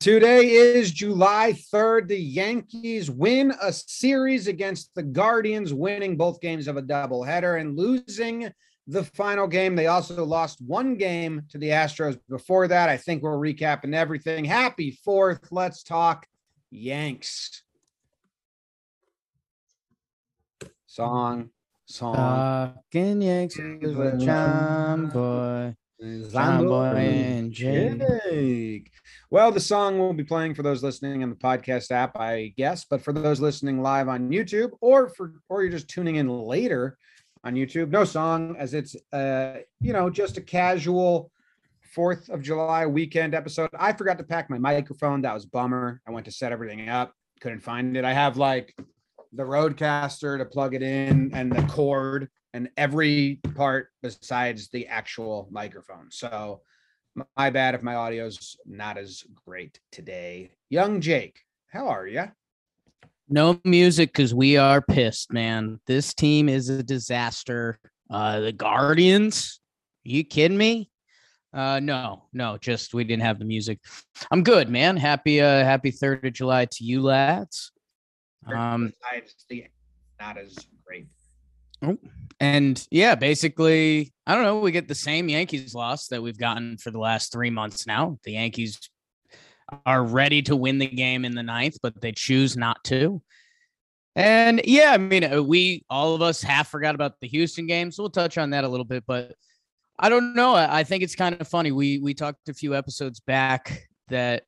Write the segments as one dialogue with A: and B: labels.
A: Today is July 3rd. The Yankees win a series against the Guardians, winning both games of a doubleheader and losing the final game. They also lost one game to the Astros before that. I think we're recapping everything. Happy fourth. Let's talk Yanks. Song, song.
B: Talking Yanks with John Boy, John and Jake.
A: Jake. Well, the song will be playing for those listening on the podcast app, I guess, but for those listening live on YouTube or for or you're just tuning in later on YouTube, no song as it's uh, you know, just a casual 4th of July weekend episode. I forgot to pack my microphone. That was bummer. I went to set everything up, couldn't find it. I have like the RODECaster to plug it in and the cord and every part besides the actual microphone. So my bad if my audio's not as great today. Young Jake, how are you?
B: No music because we are pissed, man. This team is a disaster. Uh, the Guardians, you kidding me? Uh, no, no, just we didn't have the music. I'm good, man. Happy, uh, happy third of July to you lads. Um,
A: besides the not as great.
B: And yeah, basically, I don't know. We get the same Yankees loss that we've gotten for the last three months now. The Yankees are ready to win the game in the ninth, but they choose not to. And yeah, I mean, uh, we all of us half forgot about the Houston game, so we'll touch on that a little bit. But I don't know. I think it's kind of funny. We we talked a few episodes back that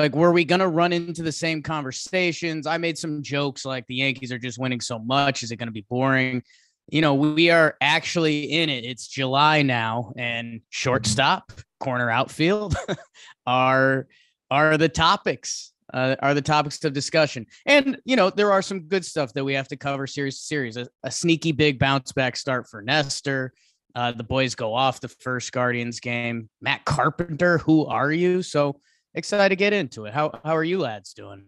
B: like were we gonna run into the same conversations? I made some jokes like the Yankees are just winning so much. Is it gonna be boring? You know, we are actually in it. It's July now, and shortstop, corner outfield are are the topics. Uh, are the topics of discussion. And, you know, there are some good stuff that we have to cover series to series. A, a sneaky big bounce back start for Nestor. Uh, the boys go off the first Guardians game. Matt Carpenter, who are you? So excited to get into it. How how are you lads doing?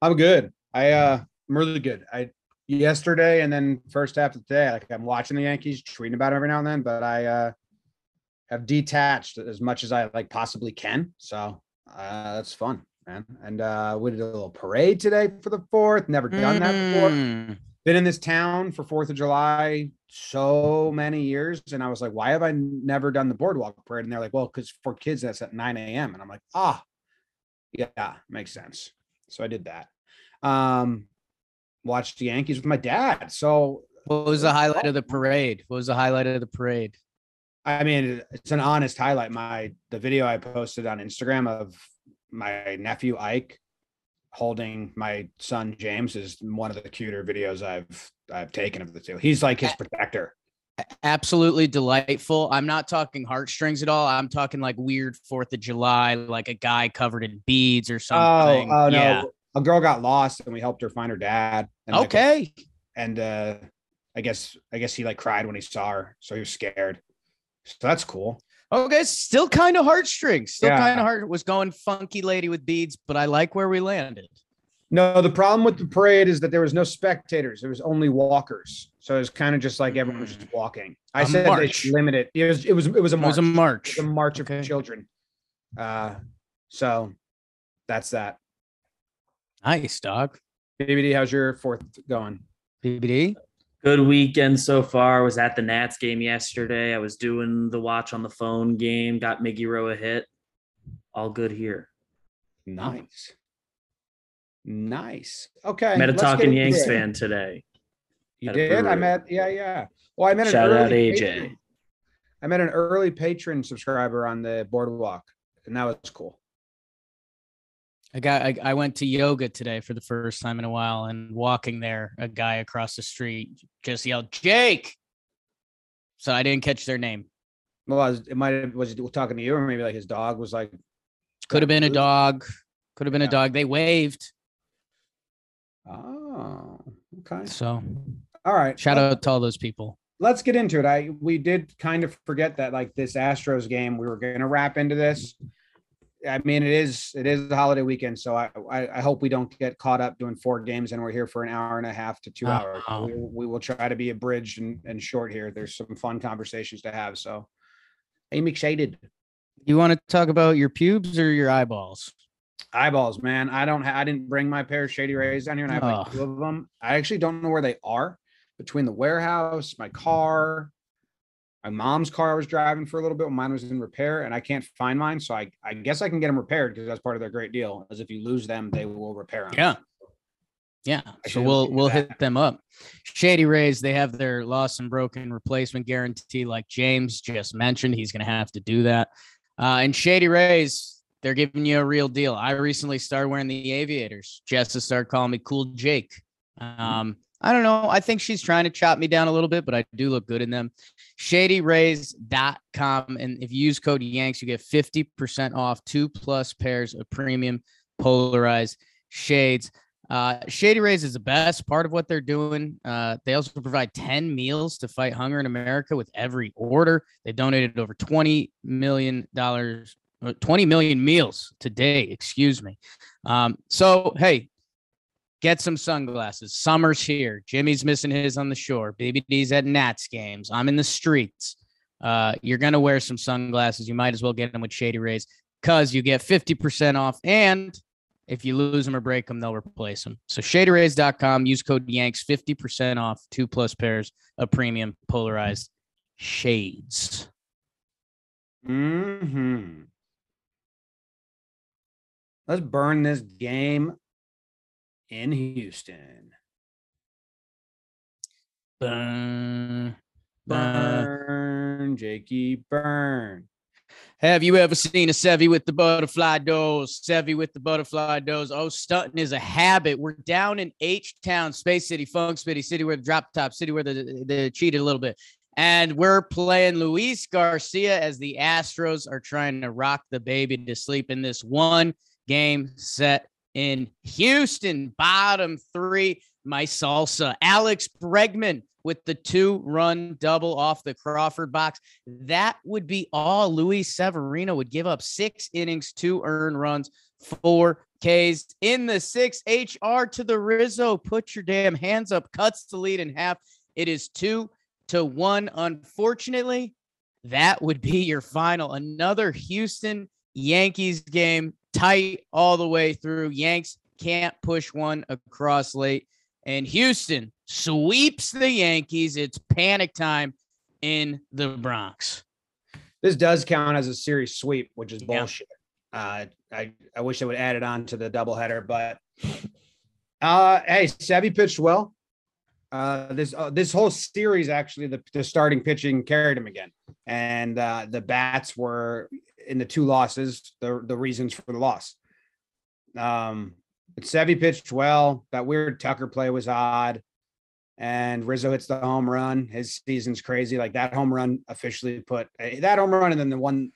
A: I'm good. I uh I'm really good. I yesterday and then first half of the day, like I'm watching the Yankees, tweeting about it every now and then, but I uh have detached as much as I like possibly can. So uh that's fun, man. And uh we did a little parade today for the fourth. Never done that before. Been in this town for Fourth of July so many years, and I was like, why have I never done the boardwalk parade? And they're like, well, because for kids that's at 9 a.m. And I'm like, ah, yeah, makes sense. So I did that. Um, watched the Yankees with my dad. So
B: What was the highlight of the parade? What was the highlight of the parade?
A: I mean, it's an honest highlight. My the video I posted on Instagram of my nephew Ike holding my son James is one of the cuter videos I've I've taken of the two. He's like his protector.
B: Absolutely delightful. I'm not talking heartstrings at all. I'm talking like weird Fourth of July, like a guy covered in beads or
A: Oh,
B: something.
A: oh no.
B: Yeah.
A: A girl got lost and we helped her find her dad. And like,
B: Okay.
A: and uh I guess I guess he like cried when he saw her, so he was scared. So that's cool.
B: Okay. Still kind of heartstrings. Still
A: Yeah.
B: kind of heart was going funky lady with beads, but I like where we landed.
A: No, the problem with the parade is that there was no spectators. There was only walkers. So it was kind of just like everyone was just walking. I
B: A
A: said they
B: march.
A: should limit it. It was it was it was a march.
B: It
A: march.
B: was a march.
A: Was a march
B: Okay.
A: of children. Uh so that's that.
B: Nice, dog.
A: BBD, how's your fourth going?
B: BBD.
C: Good weekend so far. Was at the Nats game yesterday. I was doing the watch on the phone game. Got Miggy Rowe a hit. All good here.
A: Nice. Nice. Okay.
C: Met a talking Yanks fan today.
A: You did? I met, yeah, yeah. Well, I met
C: Shout
A: an
C: out
A: early
C: AJ.
A: patron- I met an early patron subscriber on the boardwalk, and that was cool.
B: I got I, I went to yoga today for the first time in a while and walking there, a guy across the street just yelled, Jake. So I didn't catch their name.
A: Well, was, it might have was talking to you, or maybe like his dog was like,
B: Could have been a dog. Could have been a dog. They waved.
A: oh, okay.
B: So
A: All right.
B: shout
A: let-
B: out to all those people.
A: Let's get into it. I we did kind of forget that like this Astros game, we were gonna wrap into this. I mean, it is it is the holiday weekend, so I I, I hope we don't get caught up doing four games and we're here for an hour and a half to two hours.
B: Oh.
A: We, we will try to be abridged and, and short here. There's some fun conversations to have. So I'm excited.
B: You want to talk about your pubes or your eyeballs?
A: Eyeballs, man. I don't. Ha- I didn't bring my pair of Shady Rays down here, and I have like
B: Oh.
A: two of them. I actually don't know where they are. Between the warehouse, my car, my mom's car, I was driving for a little bit when mine was in repair, and I can't find mine. So I, I guess I can get them repaired because that's part of their great deal. Is if you lose them, they will repair them.
B: Yeah. Yeah.
A: I
B: So we'll we'll
A: that.
B: hit them up. Shady Rays, they have their lost and broken replacement guarantee, like James just mentioned. He's gonna have to do that. Uh, and Shady Rays, they're giving you a real deal. I recently started wearing the aviators. Jess has started calling me cool Jake. Um, I don't know. I think she's trying to chop me down a little bit, but I do look good in them. ShadyRays.com. And if you use code Yanks, you get 50% off two plus pairs of premium polarized shades. Uh, Shady Rays is the best part of what they're doing. Uh, they also provide 10 meals to fight hunger in America with every order. They donated over 20 million dollars, uh, 20 million meals today. Excuse me. Um, so hey, get some sunglasses. Summer's here. Jimmy's missing his on the shore. BBD's at Nats games. I'm in the streets. Uh, you're gonna wear some sunglasses. You might as well get them with Shady Rays because you get 50% off and if you lose them or break them, they'll replace them. So shadyrays.com, use code Yanks, 50% off two plus pairs of premium polarized shades.
A: Hmm. Let's burn this game in Houston.
B: Burn, burn.
A: Burn, Jakey, burn.
B: Have you ever seen a Sevy with the butterfly doors? Sevy with the butterfly doors. Oh, stunting is a habit. We're down in H Town, Space City, Funk City, city where the drop top, city where the, the cheated a little bit. And we're playing Luis Garcia as the Astros are trying to rock the baby to sleep in this one game set in Houston. Bottom three, my salsa. Alex Bregman with the two run double off the Crawford box. That would be all. Luis Severino would give up six innings, two earned runs, four Ks in the six. HR to the Rizzo. Put your damn hands up. Cuts the lead in half. It is two to one. Unfortunately, that would be your final. Another Houston Yankees game, tight all the way through. Yanks can't push one across late. And Houston sweeps the Yankees. It's panic time in the Bronx.
A: This does count as a series sweep, which is
B: Yeah.
A: bullshit. Uh, I, I wish they would add it on to the doubleheader, but uh, hey, Sevy pitched well. Uh, this uh, this whole series actually, the, the starting pitching carried him again, and uh, the bats were in the two losses the the reasons for the loss. Um, but Sevy pitched well. That weird Tucker play was odd. And Rizzo hits the home run. His season's crazy. Like that home run officially put eh, that home run and then the one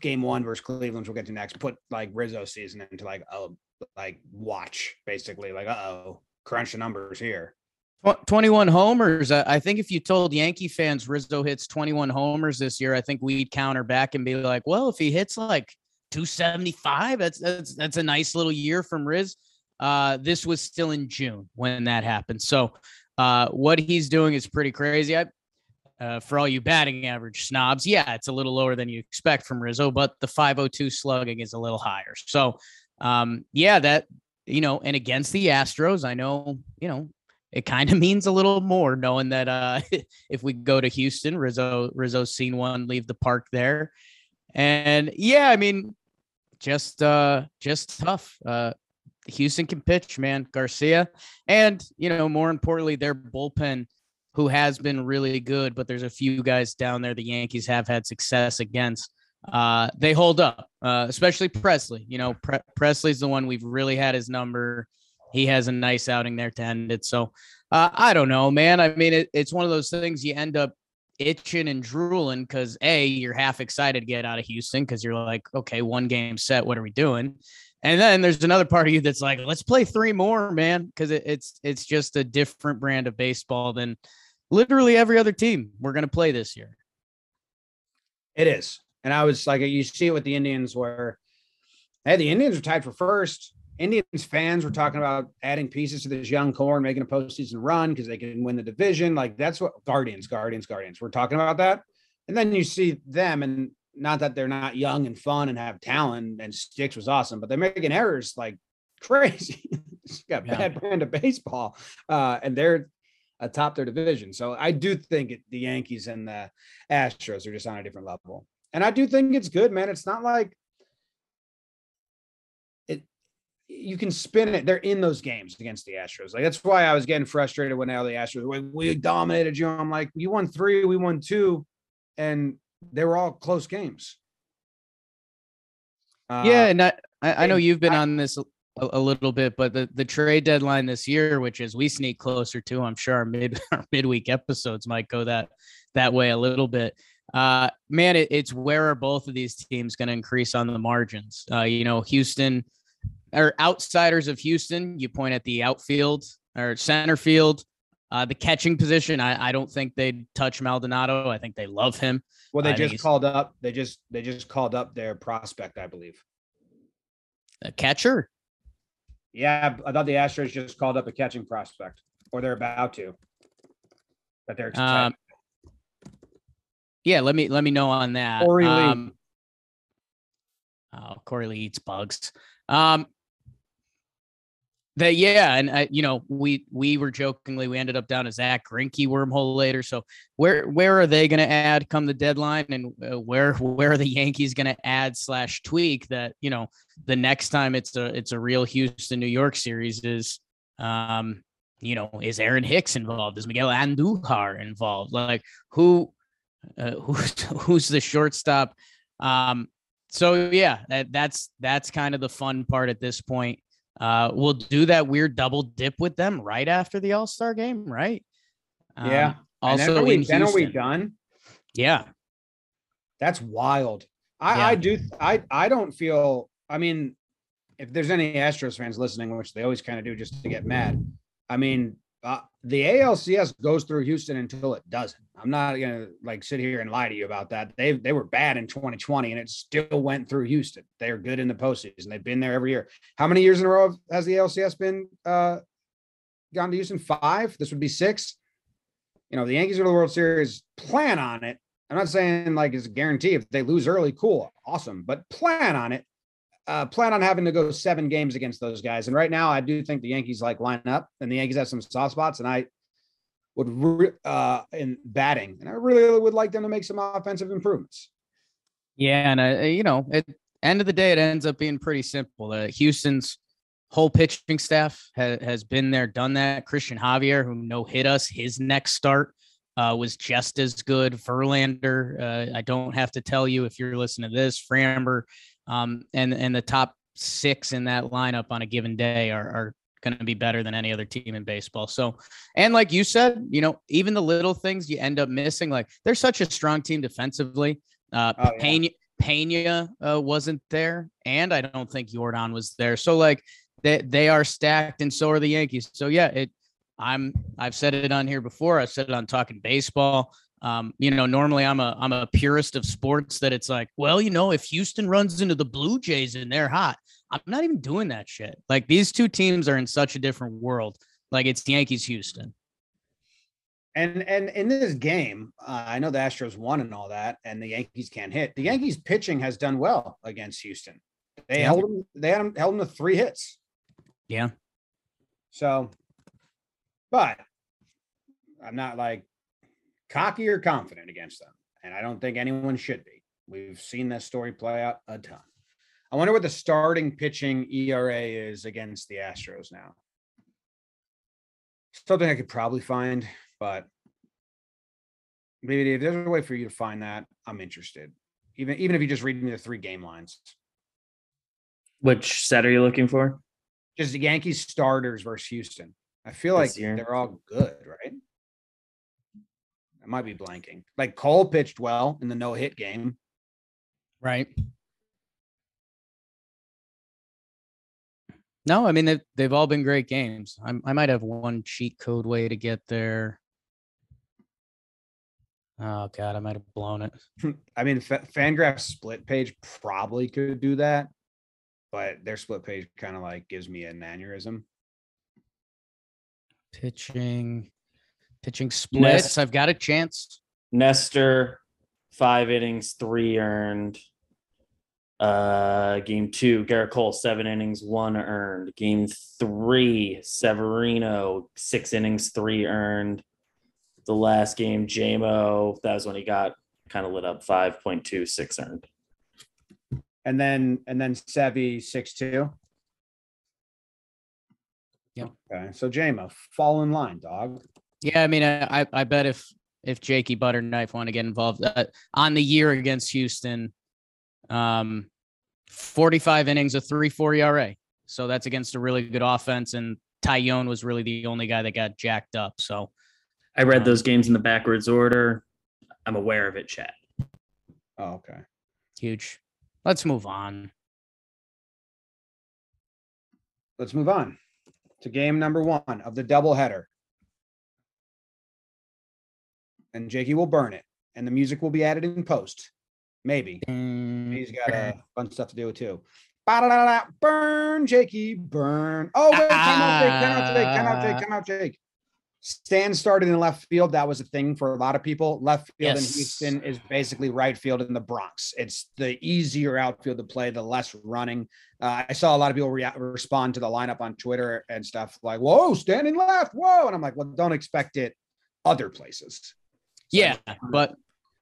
A: game one versus Cleveland, we'll get to next, put like Rizzo's season into like a like watch basically. Like, uh oh, crunch the numbers here.
B: Tw- 21 homers. I I think if you told Yankee fans Rizzo hits 21 homers this year, I think we'd counter back and be like, well, if he hits like 275, that's that's that's a nice little year from Riz. Uh, this was still in June when that happened. So uh, what he's doing is pretty crazy. I, uh, for all you batting average snobs, yeah, it's a little lower than you expect from Rizzo, but the 502 slugging is a little higher. So, um, yeah, that you know, and against the Astros, I know, you know, it kind of means a little more knowing that uh, if we go to Houston, Rizzo Rizzo's seen one leave the park there, and yeah, I mean, just uh, just tough. Uh, Houston can pitch, man. Garcia, and you know, more importantly, their bullpen, who has been really good, but there's a few guys down there the Yankees have had success against. Uh, they hold up, uh, especially Pressly. You know, Pre- Pressly's the one we've really had his number. He has a nice outing there to end it. So uh, I don't know, man. I mean, it, it's one of those things you end up itching and drooling because a you're half excited to get out of Houston because you're like, okay, one game set. What are we doing? And then there's another part of you that's like, let's play three more, man, because it, it's it's just a different brand of baseball than literally every other team we're gonna play this year.
A: It is. And I was like, you see it with the Indians where, hey, the Indians are tied for first. Indians fans were talking about adding pieces to this young core and making a postseason run because they can win the division. Like that's what Guardians, Guardians, Guardians. We're talking about that. And then you see them and not that they're not young and fun and have talent, and Sticks was awesome, but they're making errors like crazy. it's got
B: Yeah.
A: bad brand of baseball, uh, and they're atop their division. So I do think it, the Yankees and the Astros are just on a different level, and I do think it's good, man. It's not like You can spin it. They're in those games against the Astros. Like that's why I was getting frustrated when all the Astros we, we dominated you. I'm like, you won three, we won two, and they were all close games. Uh,
B: yeah, and I, I I know you've been
A: I-
B: on this a, a little bit, but the, the trade deadline this year, which as we sneak closer to, I'm sure our mid our midweek episodes might go that that way a little bit. Uh, man, it, it's where are both of these teams going to increase on the margins? Uh, you know, Houston or outsiders of Houston. You point at the outfield or center field. Uh, the catching position, I, I don't think they'd touch Maldonado. I think they love him.
A: Well, they
B: I
A: just called up. They just they just called up their prospect, I believe.
B: A catcher,
A: Yeah, I thought the Astros just called up a catching prospect, or they're about to. But they're
B: Um, yeah, let me let me know on that.
A: Korey Lee.
B: Um, oh, Korey Lee eats bugs. Um, that yeah, and I, you know, we we were jokingly we ended up down a Zack Greinke wormhole later. So where where are they going to add come the deadline, and uh, where where are the Yankees going to add slash tweak that you know the next time it's a it's a real Houston New York series is um you know is Aaron Hicks involved? Is Miguel Andujar involved? Like who uh, who's who's the shortstop? Um so yeah that, that's that's kind of the fun part at this point uh we'll do that weird double dip with them right after the all-star game right
A: Yeah.
B: Um,
A: then
B: also
A: are we,
B: in
A: then are we done?
B: yeah
A: That's wild. I,
B: Yeah.
A: I do. I I don't feel. I mean, if there's any Astros fans listening, which they always kind of do, just to get mad. I mean, uh, the ALCS goes through Houston until it doesn't. I'm not gonna like sit here and lie to you about that. They they were bad in 2020, and it still went through Houston. They are good in the postseason. They've been there every year. How many years in a row has the ALCS been uh, gone to Houston? Five. This would be six. You know, the Yankees are the World Series. Plan on it. I'm not saying like it's a guarantee. If they lose early, cool, awesome. But plan on it. Uh, plan on having to go seven games against those guys. And right now, I do think the Yankees like line up, and the Yankees have some soft spots. And I would re- uh in batting, and I really would like them to make some offensive improvements.
B: Yeah, and uh, you know, at end of the day, it ends up being pretty simple. Uh, Houston's whole pitching staff ha- has been there, done that. Cristian Javier, who no hit us, his next start uh, was just as good. Verlander, uh, I don't have to tell you if you're listening to this. Framber, um, and and the top six in that lineup on a given day are are going to be better than any other team in baseball. So, and like you said, you know, even the little things you end up missing, like they're such a strong team defensively. Uh,
A: Oh, yeah.
B: Pena, Pena uh, wasn't there, and I don't think Jordan was there. So like they they are stacked, and so are the Yankees. So yeah, it. I'm I've said it on here before. I've said it on talking baseball. Um, you know, normally I'm a I'm a purist of sports that it's like, well, you know, if Houston runs into the Blue Jays and they're hot, I'm not even doing that shit. Like these two teams are in such a different world. Like it's Yankees Houston.
A: And and in this game, uh, I know the Astros won and all that, and the Yankees can't hit. The Yankees pitching has done well against Houston. They
B: Yeah.
A: held them. They had them held them to three hits.
B: Yeah.
A: So, but I'm not like cocky or confident against them, and I don't think anyone should be. We've seen this story play out a ton. I wonder what the starting pitching ERA is against the Astros now. Something I could probably find, but maybe if there's a way for you to find that, I'm interested. Even even if you just read me the three game lines,
C: Which set are you looking for?
A: just the Yankees starters versus Houston. I feel like
C: year?
A: they're all good, right? I might be blanking. Like Cole pitched well in the no hit game.
B: Right. No, I mean they've they've all been great games. I I might have one cheat code way to get there. Oh god, I might have blown it.
A: I mean, Fa- FanGraphs' split page probably could do that, but their split page kind of like gives me an aneurysm.
B: Pitching, pitching splits. I've got a chance.
C: Nestor, five innings, three earned. Uh, game two, Gerrit Cole, seven innings, one earned. Game three, Severino, six innings, three earned. The last game, JMO, that was when he got kind of lit up, 5.2, six earned.
A: And then and then Sevi six two.
B: Yep.
A: Okay. So JMO, fall in line, dog.
B: Yeah, I mean, I I- I bet if if Jakey Butterknife want to get involved uh, on the year against Houston, um, 45 innings, a three four ERA. So that's against a really good offense, and Taillon was really the only guy that got jacked up. So
C: I read those games in the backwards order. I'm aware of it, chat.
A: Oh, okay.
B: huge. Let's move on.
A: Let's move on to game number one of the doubleheader. And Jakey will burn it, and the music will be added in post. Maybe. He's got a bunch of stuff to do too. Ba-da-da-da, Burn, Jakey, burn. Oh, wait, time out, Jake, time out, Jake, time out, Jake, time out, Jake. Stan started in left field. That was a thing for a lot of people. Left field in Houston is basically right field in the Bronx. It's the easier outfield to play, the less running. Uh, I saw a lot of people rea- respond to the lineup on Twitter and stuff like, "Whoa, Stanton left, whoa!" And I'm like, "Well, don't expect it other places." So,
B: Yeah, but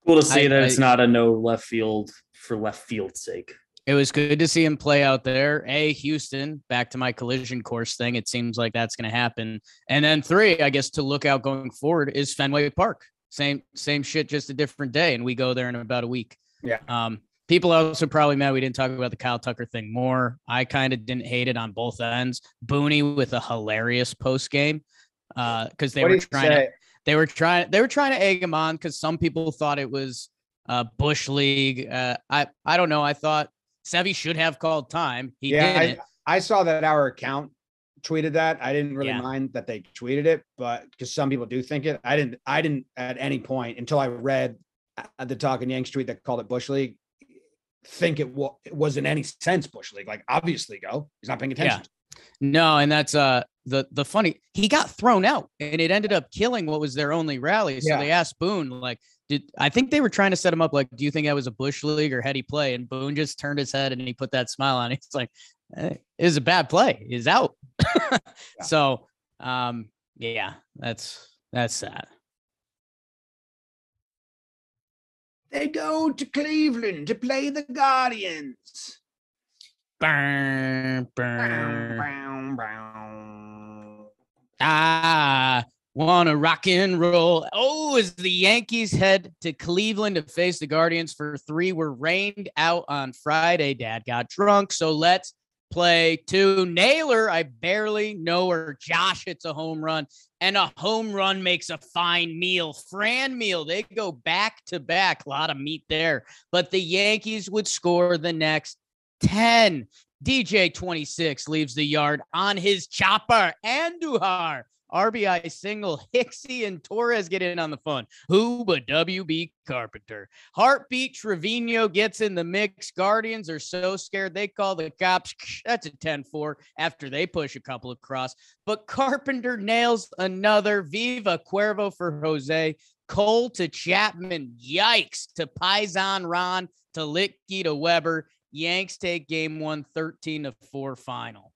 C: Cool to see
B: I-
C: that it's
B: I-
C: not a no left field for left field's sake.
B: it was good to see him play out there. A Houston, back to my collision course thing. It seems like that's going to happen. And then three, I guess to look out going forward is Fenway Park. Same same shit, just a different day, and we go there in about a week.
A: Yeah.
B: Um, people also probably mad we didn't talk about the Kyle Tucker thing more. I kind of didn't hate it on both ends. Booney with a hilarious post game uh, because they
A: what
B: were
A: did he
B: trying to
A: say?
B: They were trying they were trying to egg him on because some people thought it was uh bush league uh i i don't know i thought Sevy should have called time he
A: yeah, I, I saw that our account tweeted that. I didn't really
B: Yeah.
A: mind that they tweeted it, but because some people do think it, I didn't. I didn't at any point until I read uh, the Talking Yanks tweet that called it Bush League. Think it, wa- it was in any sense Bush League. Like obviously, go. He's not paying attention. Yeah.
B: no and that's uh the the funny he got thrown out and it ended up killing what was their only rally so
A: Yeah.
B: they asked boone like did i think they were trying to set him up like do you think that was a bush league or had he play and boone just turned his head and he put that smile on he's like eh, it was a bad play he's out so um yeah that's that's that
A: They go to Cleveland to play the Guardians.
B: Burn, burn.
A: Brown, brown.
B: Ah, wanna rock and roll. Oh, as the Yankees head to Cleveland to face the Guardians for three, we're rained out on Friday. Dad got drunk, so let's play two. Naylor, I barely know her. Josh hits a home run, and a home run makes a fine meal. Franmil. They go back to back. A lot of meat there, but the Yankees would score the next 10. DJ 26 leaves the yard on his chopper. Andujar, RBI single. Hicksy and Torres get in on the fun. Who but WB Carpenter? Heartbeat Trevino gets in the mix. Guardians are so scared they call the cops. That's a 10 4 after they push a couple across. But Carpenter nails another. Viva Cuervo for Jose. Cole to Chapman. Yikes to Paisan Ron to Litke to Weber. Yanks take game one 13 to 4 final.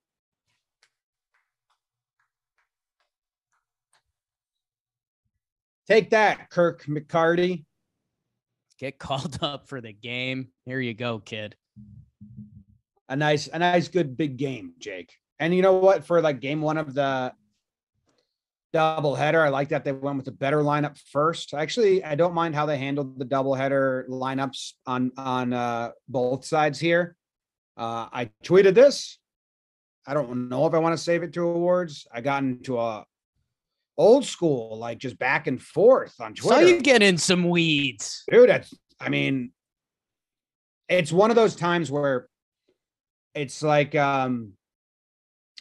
A: Take that, Kirk McCarty.
B: Get called up for the game. Here you go, kid.
A: a nice, a nice, good big game, Jake. And you know what? For like game one of the doubleheader, I like that they went with a better lineup first. Actually, I don't mind how they handled the doubleheader lineups on on uh, both sides here. Uh, I tweeted this. I don't know if I want to save it to awards. I got into a old school, like just back and forth on Twitter.
B: So you get in some weeds.
A: dude that's i mean it's one of those times where it's like um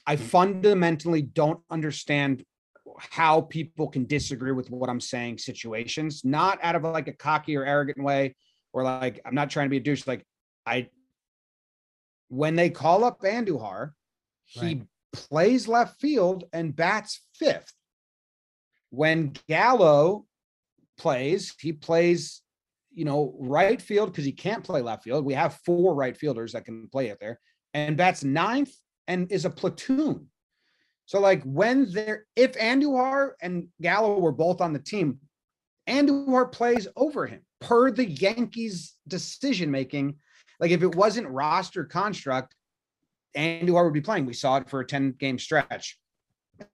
A: i fundamentally don't understand how people can disagree with what i'm saying situations not out of like a cocky or arrogant way or like i'm not trying to be a douche like i when they call up andujar he
B: Right.
A: plays left field and bats fifth when gallo plays, he plays, you know, right field because he can't play left field. We have four right fielders that can play it there, and bats ninth and is a platoon. So like when they're if Andujar and Gallo were both on the team, Andujar plays over him per the Yankees decision making. Like if it wasn't roster construct, Andujar would be playing. We saw it for a 10 game stretch.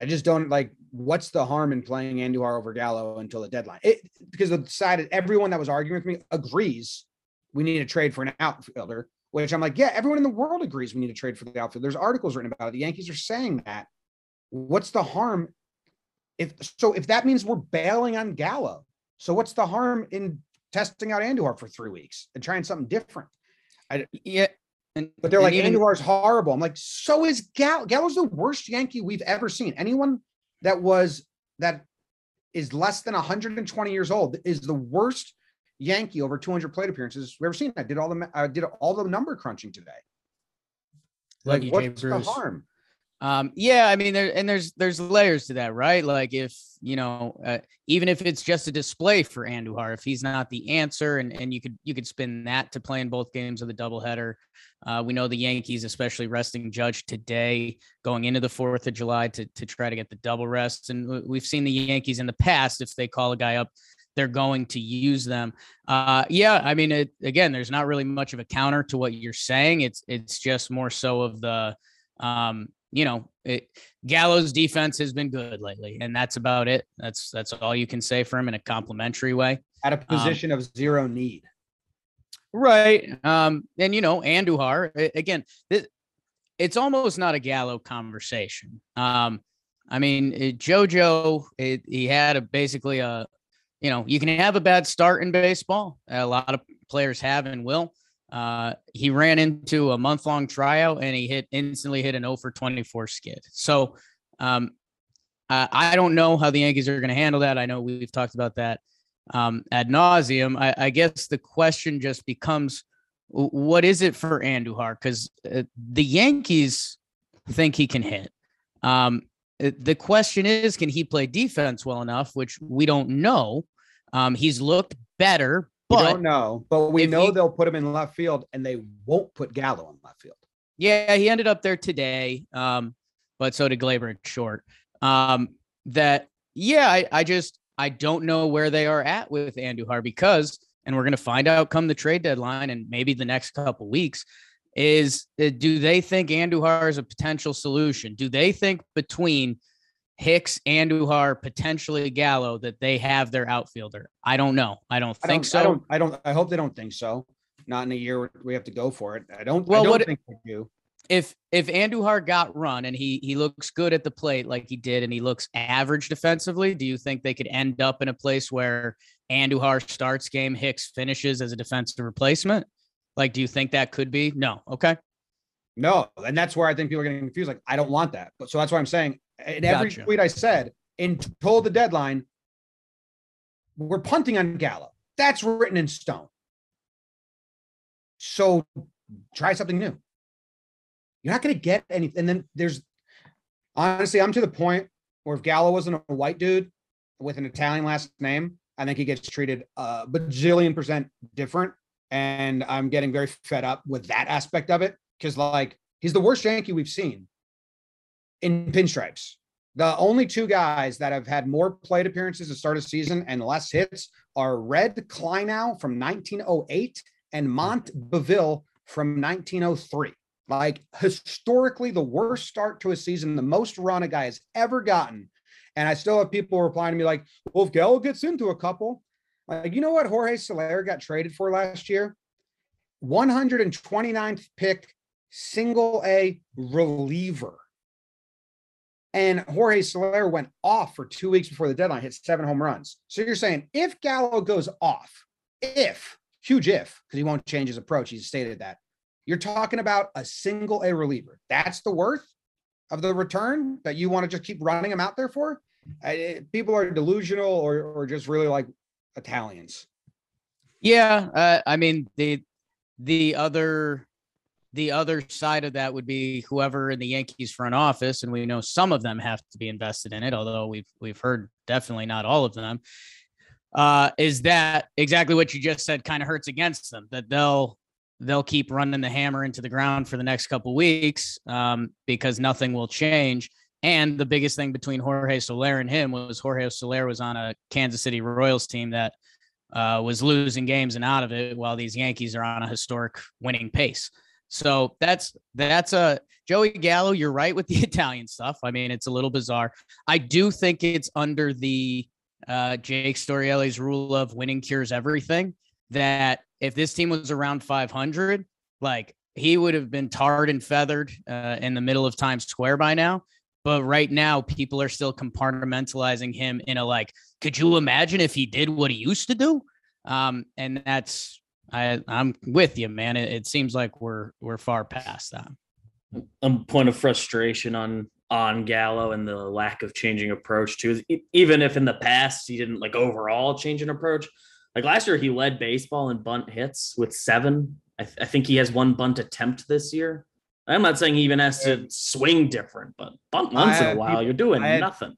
A: I just don't like what's the harm in playing Andujar over Gallo until the deadline? It because the side everyone that was arguing with me agrees we need to trade for an outfielder, which I'm like, yeah, everyone in the world agrees we need to trade for the outfield. There's articles written about it. The Yankees are saying that. What's the harm? If so, if that means we're bailing on Gallo, so what's the harm in testing out Andujar for three weeks and trying something different?
B: I, yeah,
A: and, but they're like, even, Andujar's horrible. I'm like, so is Gallo. Gallo's the worst Yankee we've ever seen. Anyone that was that is less than 120 years old is the worst Yankee over 200 plate appearances we've ever seen. I did all the I did all the number crunching today. Like, what's the harm?
B: Um, yeah, I mean, there and there's there's layers to that, right? Like if you know, uh, even if it's just a display for Andujar, if he's not the answer, and and you could you could spin that to play in both games of the doubleheader. Uh, we know the Yankees, especially resting Judge today, going into the Fourth of July to to try to get the double rests, and we've seen the Yankees in the past if they call a guy up they're going to use them. Uh, yeah, I mean, it, again, there's not really much of a counter to what you're saying. It's it's just more so of the um, you know, it, Gallo's defense has been good lately, and that's about it. That's that's all you can say for him in a complimentary way.
A: At a um, position um, of zero need,
B: right? Um, and you know, Andujar again. This, it's almost not a Gallo conversation. Um, I mean, it, JoJo, it, he had a basically a, you know, you can have a bad start in baseball. A lot of players have and will. Uh, he ran into a month long tryout and he hit instantly hit an 0 for 24 skid. So um, I don't know how the Yankees are going to handle that. I know we've talked about that um, ad nauseum. I, I, guess the question just becomes what is it for Andujar? Because uh, the Yankees think he can hit. Um, uh, the question is, can he play defense well enough? Which we don't know. Um, he's looked better,
A: but we don't know, but we know he, they'll put him in left field and they won't put Gallo in left field.
B: Yeah, he ended up there today. Um, but so did Gleyber short. Um, that yeah, I, I just I don't know where they are at with Andujar because, and we're gonna find out come the trade deadline and maybe the next couple weeks. Is uh, do they think Andujar is a potential solution? Do they think between Hicks, Andujar, potentially Gallo that they have their outfielder. I don't know. I don't think I don't, so.
A: I don't. I don't. I hope they don't think so. Not in a year we have to go for it. I don't. Well, I don't what, think they do.
B: If if Andujar got run and he he looks good at the plate like he did and he looks average defensively, do you think they could end up in a place where Andujar starts game, Hicks finishes as a defensive replacement? Like, do you think that could be? No. Okay.
A: No, and that's where I think people are getting confused. Like, I don't want that. But so that's why I'm saying in every gotcha. tweet I said, and told the deadline, we're punting on Gallo. That's written in stone. So try something new. You're not going to get anything. And then there's honestly, I'm to the point where if Gallo wasn't a white dude with an Italian last name, I think he gets treated a bajillion percent different. And I'm getting very fed up with that aspect of it because, like, he's the worst Yankee we've seen in pinstripes. The only two guys that have had more plate appearances to start a season and less hits are Red Kleinow from 1908 and Mont Beville from 1903. Like historically, the worst start to a season, the most run a guy has ever gotten. And I still have people replying to me like, well, if gets into a couple, like, you know what Jorge Soler got traded for last year? 129th pick, single A reliever. And Jorge Soler went off for two weeks before the deadline, hit seven home runs. So you're saying if Gallo goes off, if, huge if, because he won't change his approach, he's stated that, you're talking about a single A reliever. That's the worth of the return that you want to just keep running him out there for? I, people are delusional or, or just really like Italians.
B: Yeah. Uh, I mean, the, the other the other side of that would be whoever in the Yankees front office, and we know some of them have to be invested in it, although we've we've heard definitely not all of them. uh, is that exactly what you just said kind of hurts against them that they'll they'll keep running the hammer into the ground for the next couple weeks um, because nothing will change. And the biggest thing between Jorge Soler and him was Jorge Soler was on a Kansas City Royals team that uh, was losing games and out of it, while these Yankees are on a historic winning pace. So that's that's a Joey Gallo. You're right with the Italian stuff. I mean, it's a little bizarre. I do think it's under the uh, Jake Storiale's rule of winning cures everything. That if this team was around 500, like he would have been tarred and feathered uh, in the middle of Times Square by now. But right now, people are still compartmentalizing him in a like, could you imagine if he did what he used to do? Um, and that's I I'm with you, man. It, it seems like we're we're far past that.
C: A point of frustration on on Gallo and the lack of changing approach too. Even if in the past he didn't like overall change an approach, like last year he led baseball in bunt hits with seven. I, th- I think he has one bunt attempt this year. I'm not saying he even has to swing different, but bunt once in a while, people, you're doing
A: I had,
C: nothing.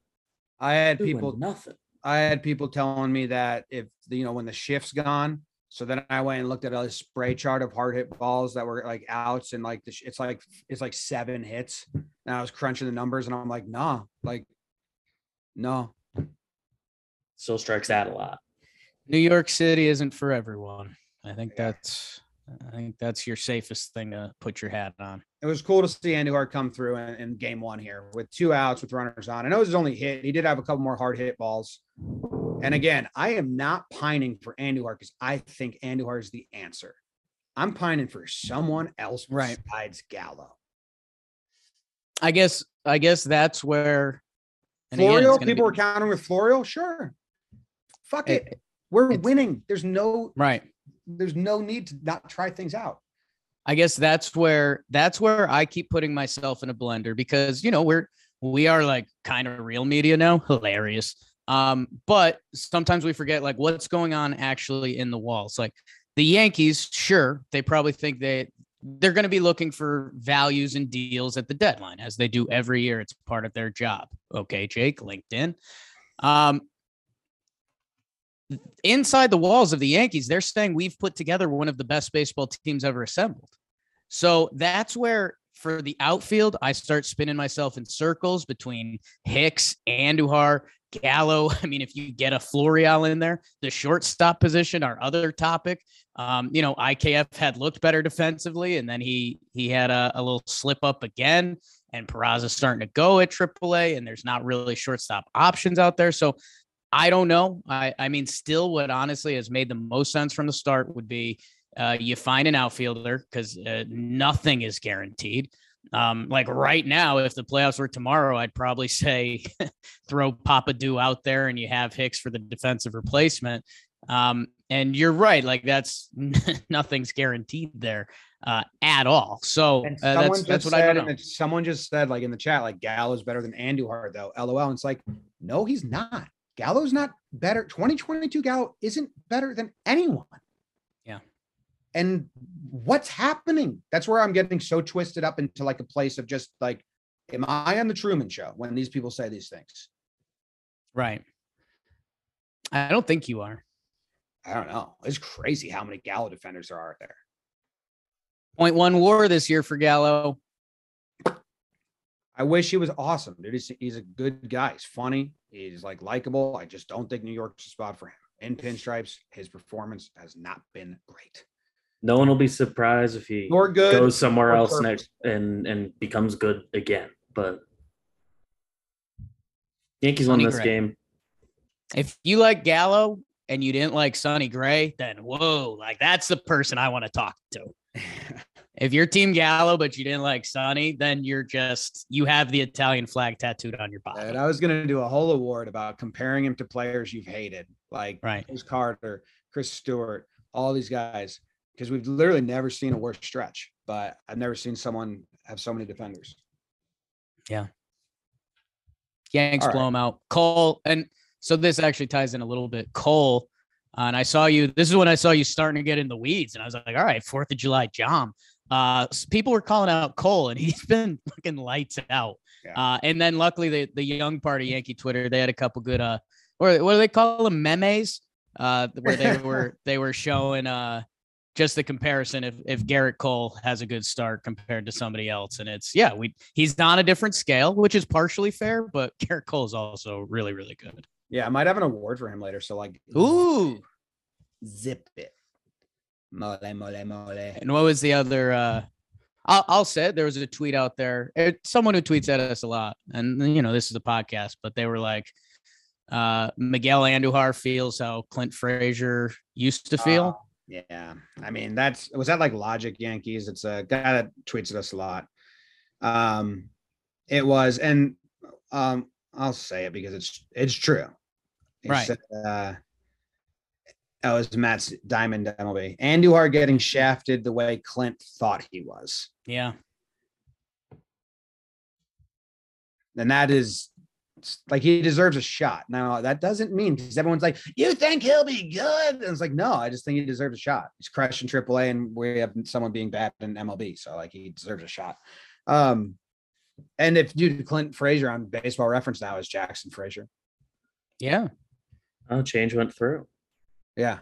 A: I had people
C: nothing.
A: I had people telling me that if you know when the shift's gone, so then I went and looked at a spray chart of hard hit balls that were like outs and like the, it's like it's like seven hits. And I was crunching the numbers and I'm like, nah, like no.
C: Still strikes out a lot.
B: New York City isn't for everyone. I think that's I think that's your safest thing to put your hat on.
A: It was cool to see Andy Andujar come through in, in, game one here with two outs with runners on. I know it was his only hit. He did have a couple more hard hit balls. And again, I am not pining for Andujar because I think Andujar is the answer. I'm pining for someone else right. besides Gallo.
B: I guess I guess that's where
A: Florial, people be, were counting with Florial. Sure. Fuck it. it we're winning. There's no
B: right
A: there's no need to not try things out.
B: I guess that's where that's where I keep putting myself in a blender because you know we're we are like kind of real media now, hilarious. Um, but sometimes we forget like what's going on actually in the walls. Like the Yankees, sure, they probably think they they're going to be looking for values and deals at the deadline as they do every year. It's part of their job. Okay, Jake, LinkedIn. Um, inside the walls of the Yankees, they're saying we've put together one of the best baseball teams ever assembled. So that's where for the outfield, I start spinning myself in circles between Hicks, Andujar, Gallo. I mean, if you get a Florial in there, the shortstop position, our other topic. Um, you know, IKF had looked better defensively, and then he he had a, a little slip up again. And Peraza's starting to go at AAA, and there's not really shortstop options out there. So I don't know. I, I mean, still, what honestly has made the most sense from the start would be uh, you find an outfielder because uh, nothing is guaranteed. Um, like right now, if the playoffs were tomorrow, I'd probably say throw Papa Do out there and you have Hicks for the defensive replacement. Um, and you're right, like that's nothing's guaranteed there uh, at all. So uh, that's that's what I don't
A: know. Someone just said, like in the chat, like Gallo's better than Andujar, though. LOL. And it's like, no, he's not. Gallo's not better. 2022 Gallo isn't better than anyone. And what's happening? That's where I'm getting so twisted up into like a place of just like, am I on the Truman show when these people say these things?
B: Right. I don't think you are.
A: I don't know. It's crazy how many Gallo defenders there are there.
B: Point one war this year for Gallo.
A: I wish he was awesome, dude. He's, he's a good guy. He's funny. He's like likable. I just don't think New York's a spot for him. In pinstripes, his performance has not been great.
C: No one will be surprised if he
A: Nor good,
C: goes somewhere else perfect. next and and becomes good again. But Yankees Sonny won this Gray. game.
B: If you like Gallo and you didn't like Sonny Gray, then whoa, like that's the person I want to talk to. if you're Team Gallo, but you didn't like Sonny, then you're just you have the Italian flag tattooed on your body.
A: And I was gonna do a whole award about comparing him to players you've hated, like
B: right.
A: Chris Carter, Chris Stewart, all these guys, because we've literally never seen a worse stretch. But I've never seen someone have so many defenders.
B: Yeah. Yanks blow them out. Cole, and so this actually ties in a little bit. Cole, uh, and I saw you. This is when I saw you starting to get in the weeds, and I was like, "All right, Fourth of July, Jom." Uh, people were calling out Cole, and he's been looking lights out. Yeah. Uh, and then luckily, the the young part of Yankee Twitter they had a couple good uh, or what do they call them memes? uh, where they were they were showing uh just the comparison if if Gerrit Cole has a good start compared to somebody else, and it's yeah, we he's on a different scale, which is partially fair, but Gerrit Cole is also really really good.
A: Yeah, I might have an award for him later. So like,
B: Ooh,
A: zip it, mole mole mole.
B: and what was the other? uh I'll, I'll say it, there was a tweet out there. It, someone who tweets at us a lot, and you know this is a podcast, but they were like, uh Miguel Andujar feels how Clint Frazier used to feel.
A: Uh, yeah, I mean that's was that like Logic Yankees? It's a guy that tweets at us a lot. Um, it was, and um, I'll say it because it's it's true. He
B: Right.
A: Said, uh, that was Matt's Diamond MLB. Andujar getting shafted the way Clint thought he was,
B: yeah.
A: and that is it's like he deserves a shot. Now that doesn't mean because everyone's like, "You think he'll be good?" And it's like, no, I just think he deserves a shot. He's crushing AAA, and we have someone being bad in MLB, so like he deserves a shot. Um, and if you Clint Frazier on Baseball Reference now is Jackson Frazier,
B: Yeah.
C: Oh, change went through.
A: yeah,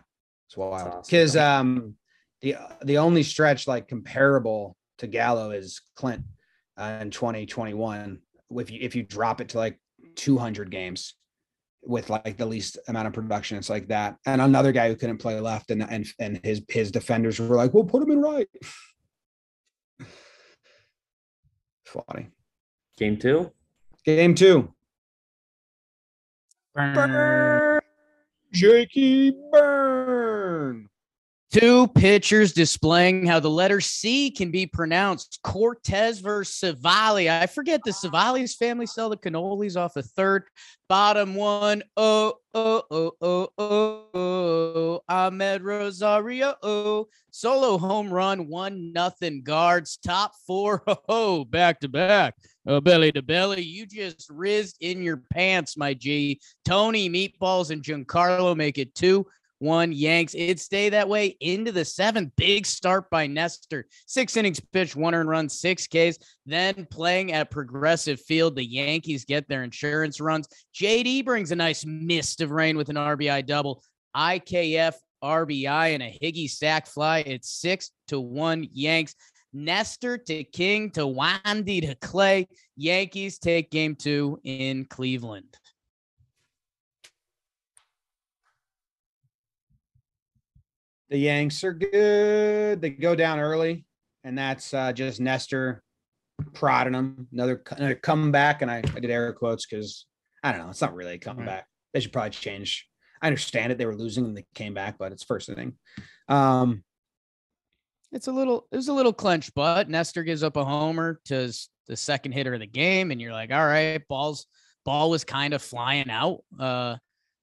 A: it's wild
C: awesome.
A: because um, the the only stretch like comparable to Gallo is Clint uh, in 2021. If you if you drop it to like 200 games with like the least amount of production, it's like that. And another guy who couldn't play left, and and and his his defenders were like, "We'll put him in right." Funny.
C: Game two.
A: Game two. Burn. Jakey Burn.
B: Two pitchers displaying how the letter C can be pronounced. Cortes versus Civale. I forget the Civale's family sell the cannolis off a third. Bottom one. Oh, oh, oh, oh, oh, oh. Amed Rosario. Oh, solo home run. One nothing guards. Top four. Oh, oh, back to back. Oh, belly to belly. You just rizzed in your pants, my G. Tony Meatballs and Giancarlo make it two one Yanks. It stay that way into the seventh. Big start by Nestor. Six innings pitched, one earned run, six Ks. Then playing at Progressive Field, the Yankees get their insurance runs. JD brings a nice mist of rain with an RBI double. IKF RBI and a Higgy sack fly. It's six to one Yanks. Nestor to King to Wandy to Clay. Yankees take game two in Cleveland.
A: The Yanks are good. They go down early, and that's uh, just Nestor prodding them. Another, another comeback, and I, I did air quotes because I don't know. It's not really a comeback. They should probably change. I understand it. They were losing and they came back, but it's first inning. Um,
B: It's a little, it was a little clench, but Nestor gives up a homer to the second hitter of the game, and you're like, all right, balls, ball was kind of flying out uh,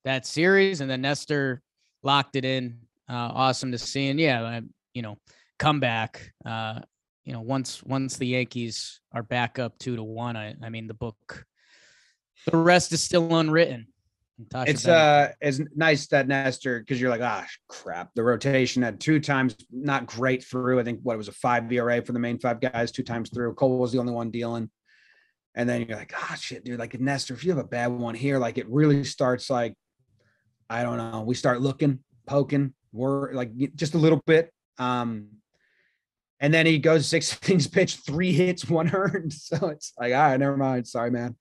B: that series, and then Nestor locked it in. Uh, awesome to see, and yeah, you know, comeback. Uh, you know, once once the Yankees are back up two to one, I, I mean, the book, the rest is still unwritten. Tasha
A: it's
B: Bennett.
A: uh it's nice that Nestor because you're like, ah, crap. The rotation had two times not great through. I think what it was a five ERA for the main five guys, two times through. Cole was the only one dealing. And then you're like, ah, shit, dude. Like Nestor, if you have a bad one here, like it really starts like, I don't know. We start looking, poking, we're like just a little bit. Um, and then he goes six innings pitched, three hits, one earned. So it's like, all right, never mind. Sorry, man.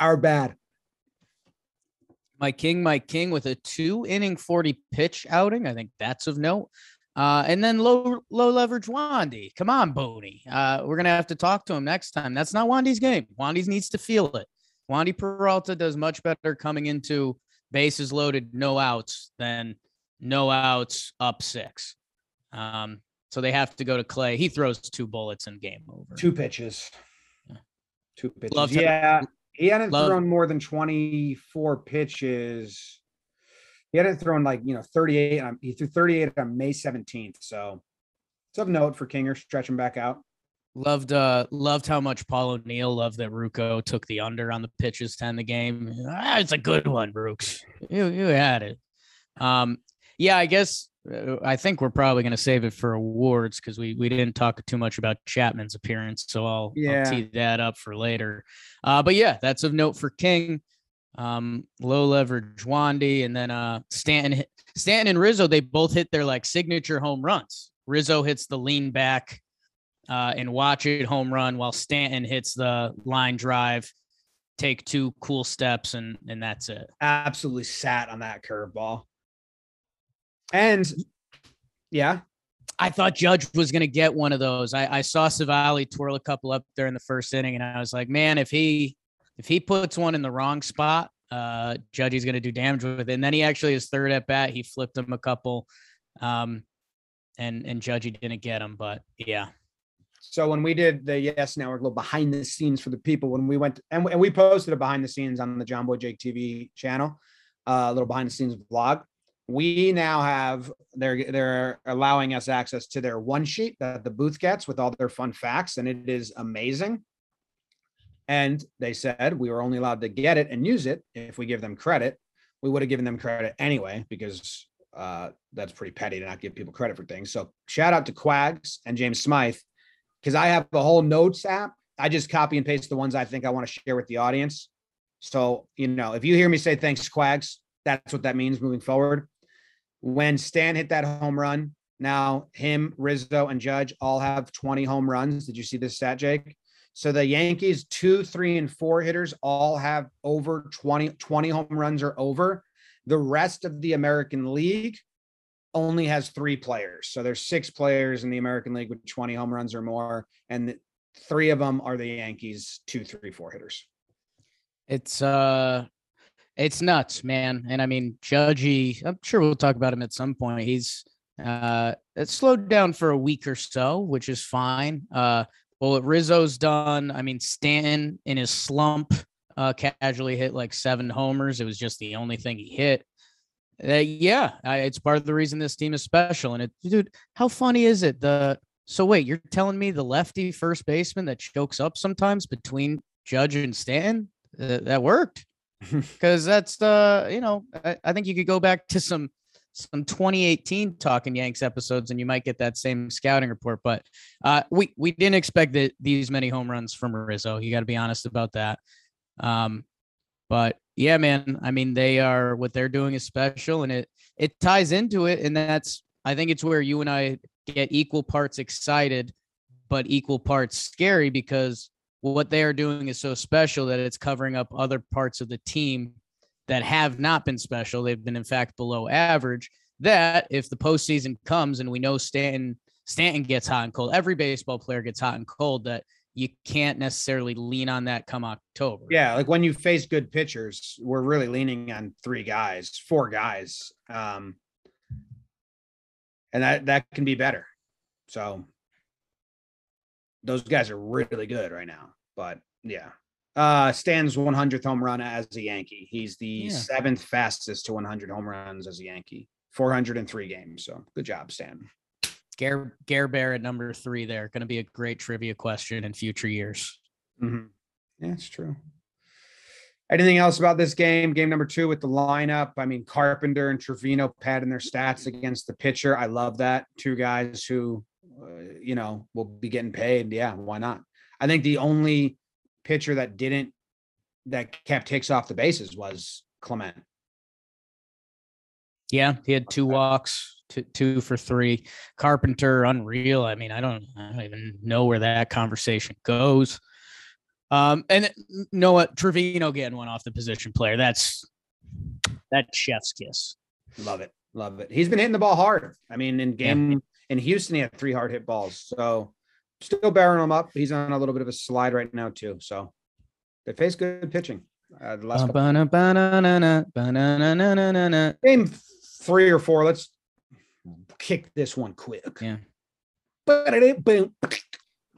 A: Our bad.
B: my king, my king with a two inning 40 pitch outing. I think that's of note. Uh, and then low low leverage Wandy. Come on, Boney. Uh, we're gonna have to talk to him next time. That's not Wandy's game. Wandy needs to feel it. Wandy Peralta does much better coming into bases loaded, no outs than no outs up six. Um, so they have to go to Clay. He throws two bullets in game over.
A: Two pitches.
B: Yeah.
A: Two pitches.
B: Love
A: yeah. He hadn't
B: love-
A: thrown more than 24 pitches. He hadn't thrown like, you know, 38. On, he threw 38 on May 17th. So it's of note for Kinger stretching back out.
B: Loved uh loved how much Paul O'Neill loved that Ruco took the under on the pitches to end the game. Ah, it's a good one, Brooks. You you had it. Um yeah, I guess uh, I think we're probably gonna save it for awards because we we didn't talk too much about Chapman's appearance, so I'll,
A: Yeah.
B: I'll tee that up for later. Uh but yeah, that's of note for King. Um low leverage Wandy and then uh Stanton Stanton and Rizzo, they both hit their like signature home runs. Rizzo hits the lean back uh, and watch it home run while Stanton hits the line drive, take two cool steps, and and that's it.
A: Absolutely sat on that curveball. And yeah,
B: I thought Judge was going to get one of those. I, I saw Civale twirl a couple up there in the first inning, and I was like, man, if he if he puts one in the wrong spot, uh, Judge is going to do damage with it. And then he actually his third at bat, he flipped him a couple, um, and and Judgy didn't get him. But yeah,
A: So when we did the Yes Network, little behind the scenes for the people, when we went and, and we posted a behind the scenes on the John Boy Jake TV channel, uh, a little behind the scenes vlog. We now have they're they're allowing us access to their one sheet that the booth gets with all their fun facts, and it is amazing. And they said we were only allowed to get it and use it if we give them credit. We would have given them credit anyway because uh, that's pretty petty to not give people credit for things. So shout out to Quags and James Smythe because I have the whole notes app. I just copy and paste the ones I think I want to share with the audience. So, you know, if you hear me say thanks, Quags, that's what that means moving forward. When Stan hit that home run, now him, Rizzo, and Judge all have 20 home runs. Did you see this stat, Jake? So the Yankees, two, three, and four hitters all have over 20, 20 home runs or over. The rest of the American League only has three players. So there's six players in the American League with 20 home runs or more, and three of them are the Yankees, two, three, four hitters.
B: it's uh, it's nuts, man. And I mean, Judgy, I'm sure we'll talk about him at some point. He's uh, it's slowed down for a week or so, which is fine. Uh, well, what Rizzo's done, I mean, Stanton in his slump uh, casually hit like seven homers. It was just the only thing he hit. Uh, yeah, I, it's part of the reason this team is special. And it, dude, how funny is it? The so wait, you're telling me the lefty first baseman that chokes up sometimes between Judge and Stanton uh, that worked because that's the you know I, I think you could go back to some some 2018 talking Yanks episodes and you might get that same scouting report. But uh, we we didn't expect that these many home runs from Rizzo. You got to be honest about that. Um, but yeah, man, I mean they are what they're doing is special, and it it ties into it, and that's I think it's where you and I get equal parts excited, but equal parts scary because what they are doing is so special that it's covering up other parts of the team that have not been special. They've been, in fact, below average. That if the postseason comes and we know Stanton Stanton gets hot and cold, every baseball player gets hot and cold. That you can't necessarily lean on that come October.
A: Yeah, like when you face good pitchers, we're really leaning on three guys, four guys. Um, and that that can be better. So those guys are really good right now. But yeah. Uh Stan's 100th home run as a Yankee. He's the
B: Yeah.
A: seventh fastest to 100 home runs as a Yankee. 403 games. So good job, Stan.
B: Gare Gare Bear at number three there. Going to be a great trivia question in future years.
A: Mhm. Yeah, it's true. Anything else about this game? Game number two with the lineup. I mean, Carpenter and Trevino padding their stats against the pitcher. I love that. Two guys who, you know, we'll be getting paid. Yeah, why not? I think the only pitcher that didn't, that kept hits off the bases was Clement.
B: Yeah, he had two walks, two, two for three. Carpenter, unreal. I mean, I don't, I don't even know where that conversation goes. Um, and what? Trevino getting one off the position player. That's that's chef's kiss.
A: Love it. Love it. He's been hitting the ball hard. I mean, in game in Houston, he had three hard hit balls. So still bearing him up. He's on a little bit of a slide right now, too. So they face good pitching. Uh, the last couple game three or four. Let's kick this one quick.
B: Yeah.
A: Boom.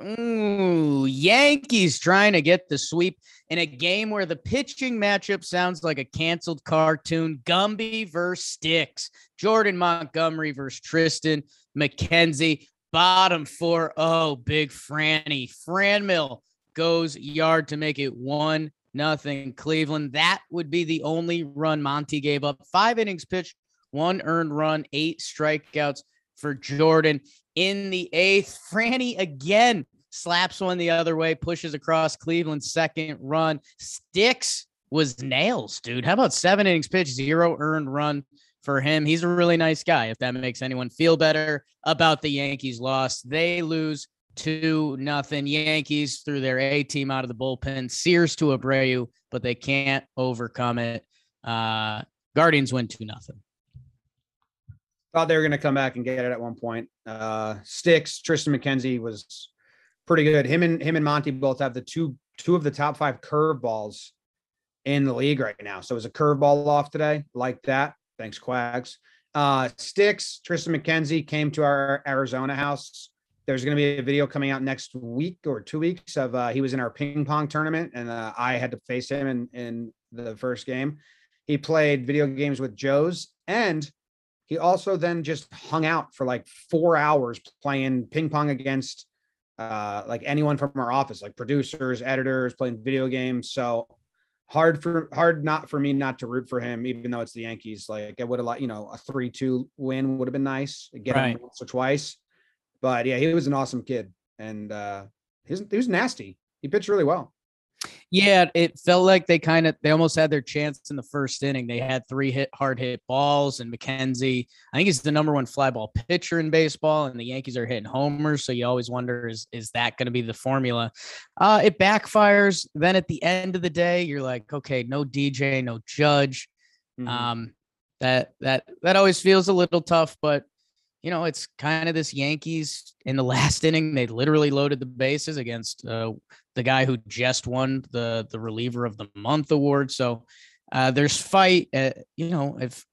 B: Ooh, Yankees trying to get the sweep in a game where the pitching matchup sounds like a canceled cartoon. Gumby versus Sticks. Jordan Montgomery versus Tristan McKenzie. Bottom four. Oh, big Franny. Franmil goes yard to make it one nothing. Cleveland. That would be the only run Monty gave up. Five innings pitched, one earned run, eight strikeouts for Jordan in the eighth. Franny again slaps one the other way, pushes across Cleveland's second run. Sticks was nails, dude. How about seven innings pitched, zero earned run for him. He's a really nice guy. If that makes anyone feel better about the Yankees loss, they lose two nothing. Yankees threw their A team out of the bullpen. Sears to Abreu, but they can't overcome it. Uh, Guardians win two nothing.
A: Thought they were going to come back and get it at one point. Uh, Sticks, Tristan McKenzie was pretty good. Him and him and Monty both have the two two of the top five curveballs in the league right now. So it was a curveball off today, like that. Thanks, Quags. Uh, Sticks, Tristan McKenzie came to our Arizona house. There's going to be a video coming out next week or two weeks of uh, he was in our ping pong tournament, and uh, I had to face him in in the first game. He played video games with Joe's, and he also then just hung out for like four hours playing ping pong against uh, like anyone from our office, like producers, editors, playing video games. So hard for hard not for me not to root for him, even though it's the Yankees. Like I would have like you know a three two win would have been nice. Get
B: Right.
A: him once or twice, but yeah, he was an awesome kid, and uh, he was, he was nasty. He pitched really well.
B: Yeah, it felt like they kind of they almost had their chance in the first inning. They had three hit hard hit balls, and McKenzie, I think he's the number one fly ball pitcher in baseball, and the Yankees are hitting homers. So you always wonder is is that going to be the formula? Uh, it backfires. Then at the end of the day, you're like, okay, no DJ, no Judge.
A: Mhm.
B: Um, that that that always feels a little tough, but you know, it's kind of this Yankees in the last inning. They literally loaded the bases against uh, the guy who just won the the reliever of the month award. So uh, there's fight. Uh, you know, if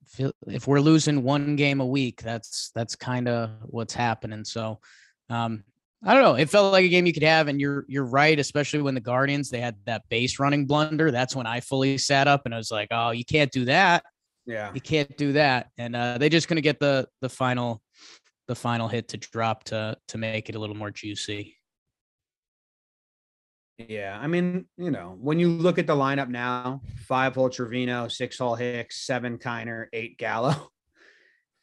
B: if we're losing one game a week, that's that's kind of what's happening. So um, I don't know. It felt like a game you could have, and you're you're right, especially when the Guardians they had that base running blunder. That's when I fully sat up and I was like, oh, you can't do that.
A: yeah,
B: You can't do that. And uh, they just couldn't get the the final the final hit to drop to to make it a little more juicy.
A: Yeah, I mean, you know, when you look at the lineup now, five hole Trevino, six hole Hicks, seven Kiner, eight Gallo.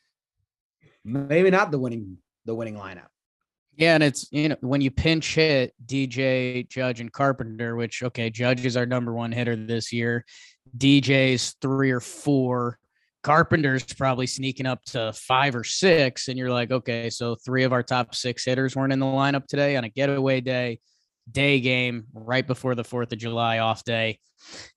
A: Maybe not the winning the winning lineup.
B: Yeah, and it's you know when you pinch hit DJ Judge and Carpenter, which okay, Judge is our number one hitter this year. DJ's three or four. Carpenter's probably sneaking up to five or six, and you're like, okay, so three of our top six hitters weren't in the lineup today on a getaway day, day game right before the Fourth of July off day.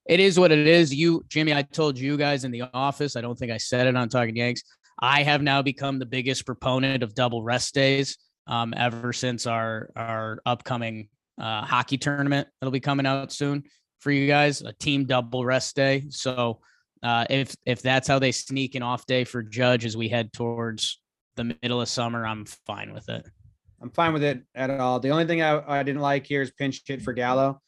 B: It is what it is. You, Jimmy, I told you guys in the office. I don't think I said it on Talking Yanks. I have now become the biggest proponent of double rest days um, ever since our our upcoming uh, hockey tournament that'll be coming out soon for you guys, a team double rest day. So uh, if if that's how they sneak an off day for Judge as we head towards the middle of summer, I'm fine with it.
A: I'm fine with it at all. The only thing I, I didn't like here is pinch hit for Gallo.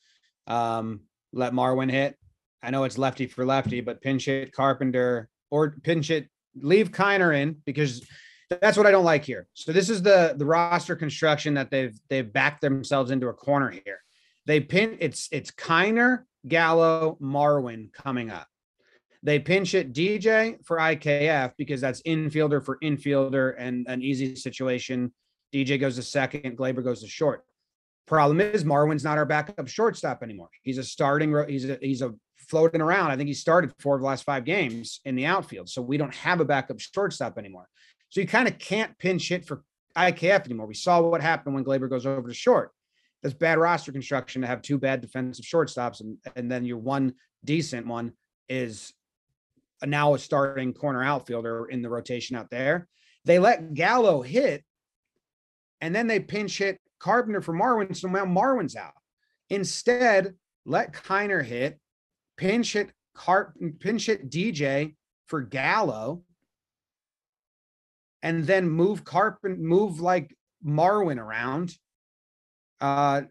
A: Um, let Marwin hit. I know it's lefty for lefty, but pinch hit Carpenter or pinch hit, leave Kiner in because that's what I don't like here. So this is the the roster construction that they've they've backed themselves into a corner here. They pin it's it's Kiner, Gallo, Marwin coming up. They pinch it DJ for IKF because that's infielder for infielder and an easy situation. DJ goes to second, Gleyber goes to short. Problem is Marwin's not our backup shortstop anymore. He's a starting. He's a he's a floating around. I think he started four of the last five games in the outfield. So we don't have a backup shortstop anymore. So you kind of can't pinch hit for IKF anymore. We saw what happened when Gleyber goes over to short. That's bad roster construction to have two bad defensive shortstops, and and then your one decent one is now a starting corner outfielder in the rotation out there. They let Gallo hit, and then they pinch hit Carpenter for Marwin. So now Marwin's out. Instead, let Kiner hit, pinch hit Carp, pinch hit DJ for Gallo, and then move Carpenter, move like Marwin around. Uh,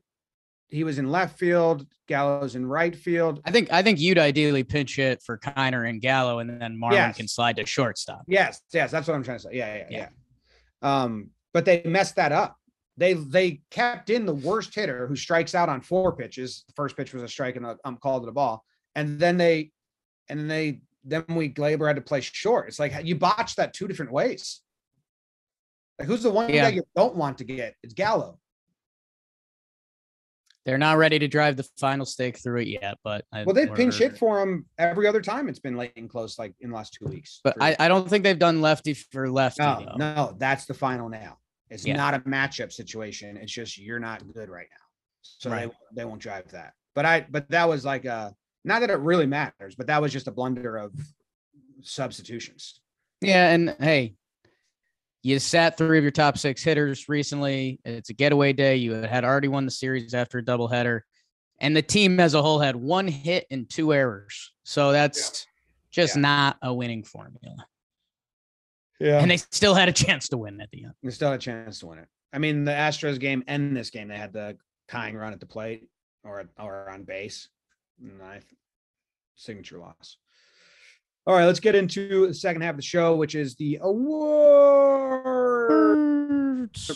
A: he was in left field. Gallo's in right field.
B: I think I think you'd ideally pinch it for Kiner and Gallo, and then Marwin
A: Yes.
B: can slide to shortstop.
A: Yes, yes, that's what I'm trying to say. Yeah, yeah,
B: Yeah.
A: yeah. Um, but they messed that up. They they kept in the worst hitter who strikes out on four pitches. The first pitch was a strike and I'm called it a ball. And then they and then they then we Gleyber had to play short. It's like you botched that two different ways. Like who's the one
B: Yeah.
A: guy you don't want to get? It's Gallo.
B: They're not ready to drive the final stake through it yet, but I-
A: Well, they pinch
B: we're-
A: hit for him every other time. It's been late and close, like in the last two weeks.
B: But I, I don't think they've done lefty for lefty.
A: no,
B: though.
A: no, that's the final nail. It's
B: Yeah.
A: not a matchup situation. It's just you're not good right now, so
B: Right.
A: they they won't drive that. But I but that was like a not that it really matters, but that was just a blunder of substitutions.
B: Yeah, and hey, you sat three of your top six hitters recently. It's a getaway day. You had already won the series after a doubleheader, and the team as a whole had one hit and two errors. So that's just
A: Yeah.
B: not a winning formula.
A: Yeah,
B: And they still had a chance to win at the end.
A: they still had a chance to win it. I mean, the Astros game and this game, they had the tying run at the plate or or on base. Ninth signature loss. All right, let's get into the second half of the show, which is the awards.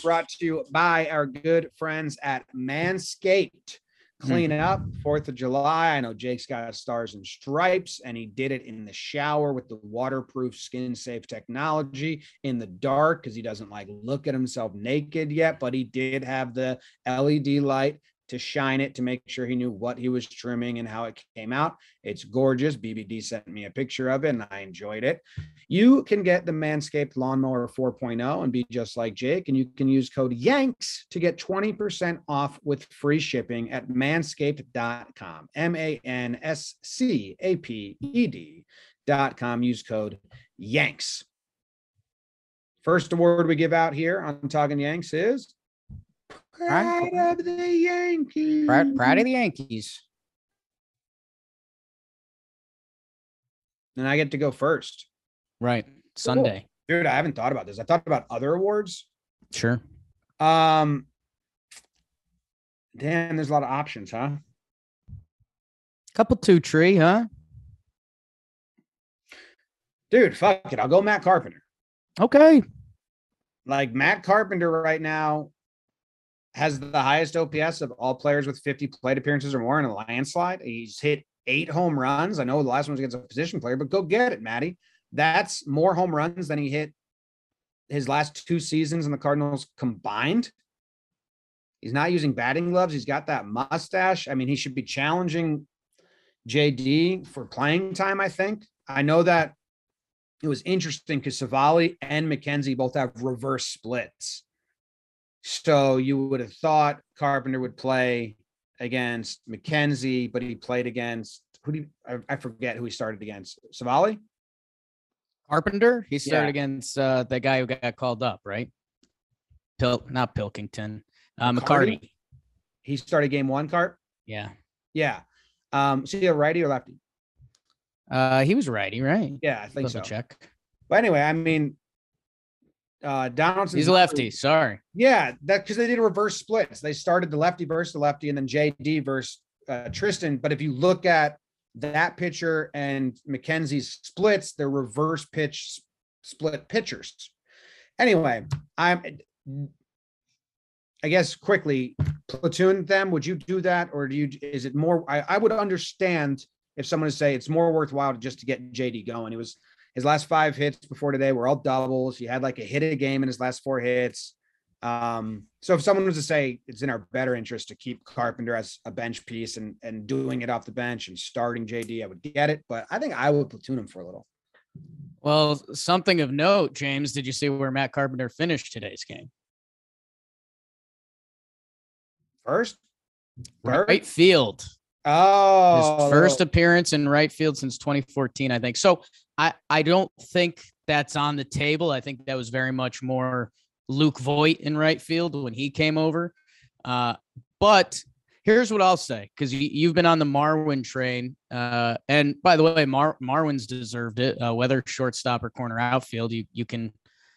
A: Brought to you by our good friends at Manscaped. Clean mm-hmm. up Fourth of July. I know Jake's got stars and stripes, and he did it in the shower with the waterproof, skin safe technology in the dark because he doesn't like look at himself naked yet. But he did have the LED light to shine it to make sure he knew what he was trimming and how it came out. It's gorgeous. BBD sent me a picture of it and I enjoyed it. You can get the Manscaped Lawnmower 4.0 and be just like Jake. And you can use code YANKS to get 20% off with free shipping at manscaped.com. M A N S C A P E D.com. Use code YANKS. First award we give out here on Talking Yanks is Pride of the Yankees.
B: Proud, proud of the Yankees.
A: And I get to go first.
B: Right. Sunday.
A: Dude, I haven't thought about this. I thought about other awards.
B: Sure.
A: Um, damn, there's a lot of options, huh?
B: Couple two tree, huh?
A: Dude, fuck it. I'll go Matt Carpenter.
B: Okay.
A: Like Matt Carpenter right now has the highest OPS of all players with 50 plate appearances or more in a landslide. He's hit eight home runs. I know the last one was against a position player, but go get it, Matty. That's more home runs than he hit his last two seasons in the Cardinals combined. He's not using batting gloves. He's got that mustache. I mean, he should be challenging JD for playing time, I think. I know that it was interesting because Civale and McKenzie both have reverse splits. So you would have thought Carpenter would play against McKenzie, but he played against who do you, I, I forget who he started against. Civale?
B: Carpenter. He started
A: Yeah.
B: against uh, the guy who got called up, right? Pil, not Pilkington. Uh,
A: McCarty?
B: McCarty.
A: He started game one, Carp.
B: Yeah.
A: Yeah. Um, so you righty or lefty?
B: Uh, he was righty, right?
A: Yeah, I think
B: Double
A: so.
B: check.
A: But anyway, I mean, uh, Donaldson.
B: He's a lefty. Sorry.
A: Yeah, that because they did reverse splits. They started the lefty versus the lefty, and then JD versus uh, Tristan. But if you look at that pitcher and McKenzie's splits, they're reverse pitch split pitchers. Anyway, I'm. I guess quickly platoon them. Would you do that, or do you? Is it more? I, I would understand if someone would say it's more worthwhile just to get JD going. He was his last five hits before today were all doubles. He had like a hit a game in his last four hits. Um, so if someone was to say it's in our better interest to keep Carpenter as a bench piece and and doing it off the bench and starting JD, I would get it. But I think I would platoon him for a little.
B: Well, something of note, James. Did you see where Matt Carpenter finished today's game?
A: First?
B: Right field.
A: Oh,
B: His first appearance in right field since 2014, I think. So I, I don't think that's on the table. I think that was very much more Luke Voit in right field when he came over. Uh, but here's what I'll say because you, you've been on the Marwin train. Uh, and by the way, Mar- Marwin's deserved it. Uh, whether shortstop or corner outfield, you you can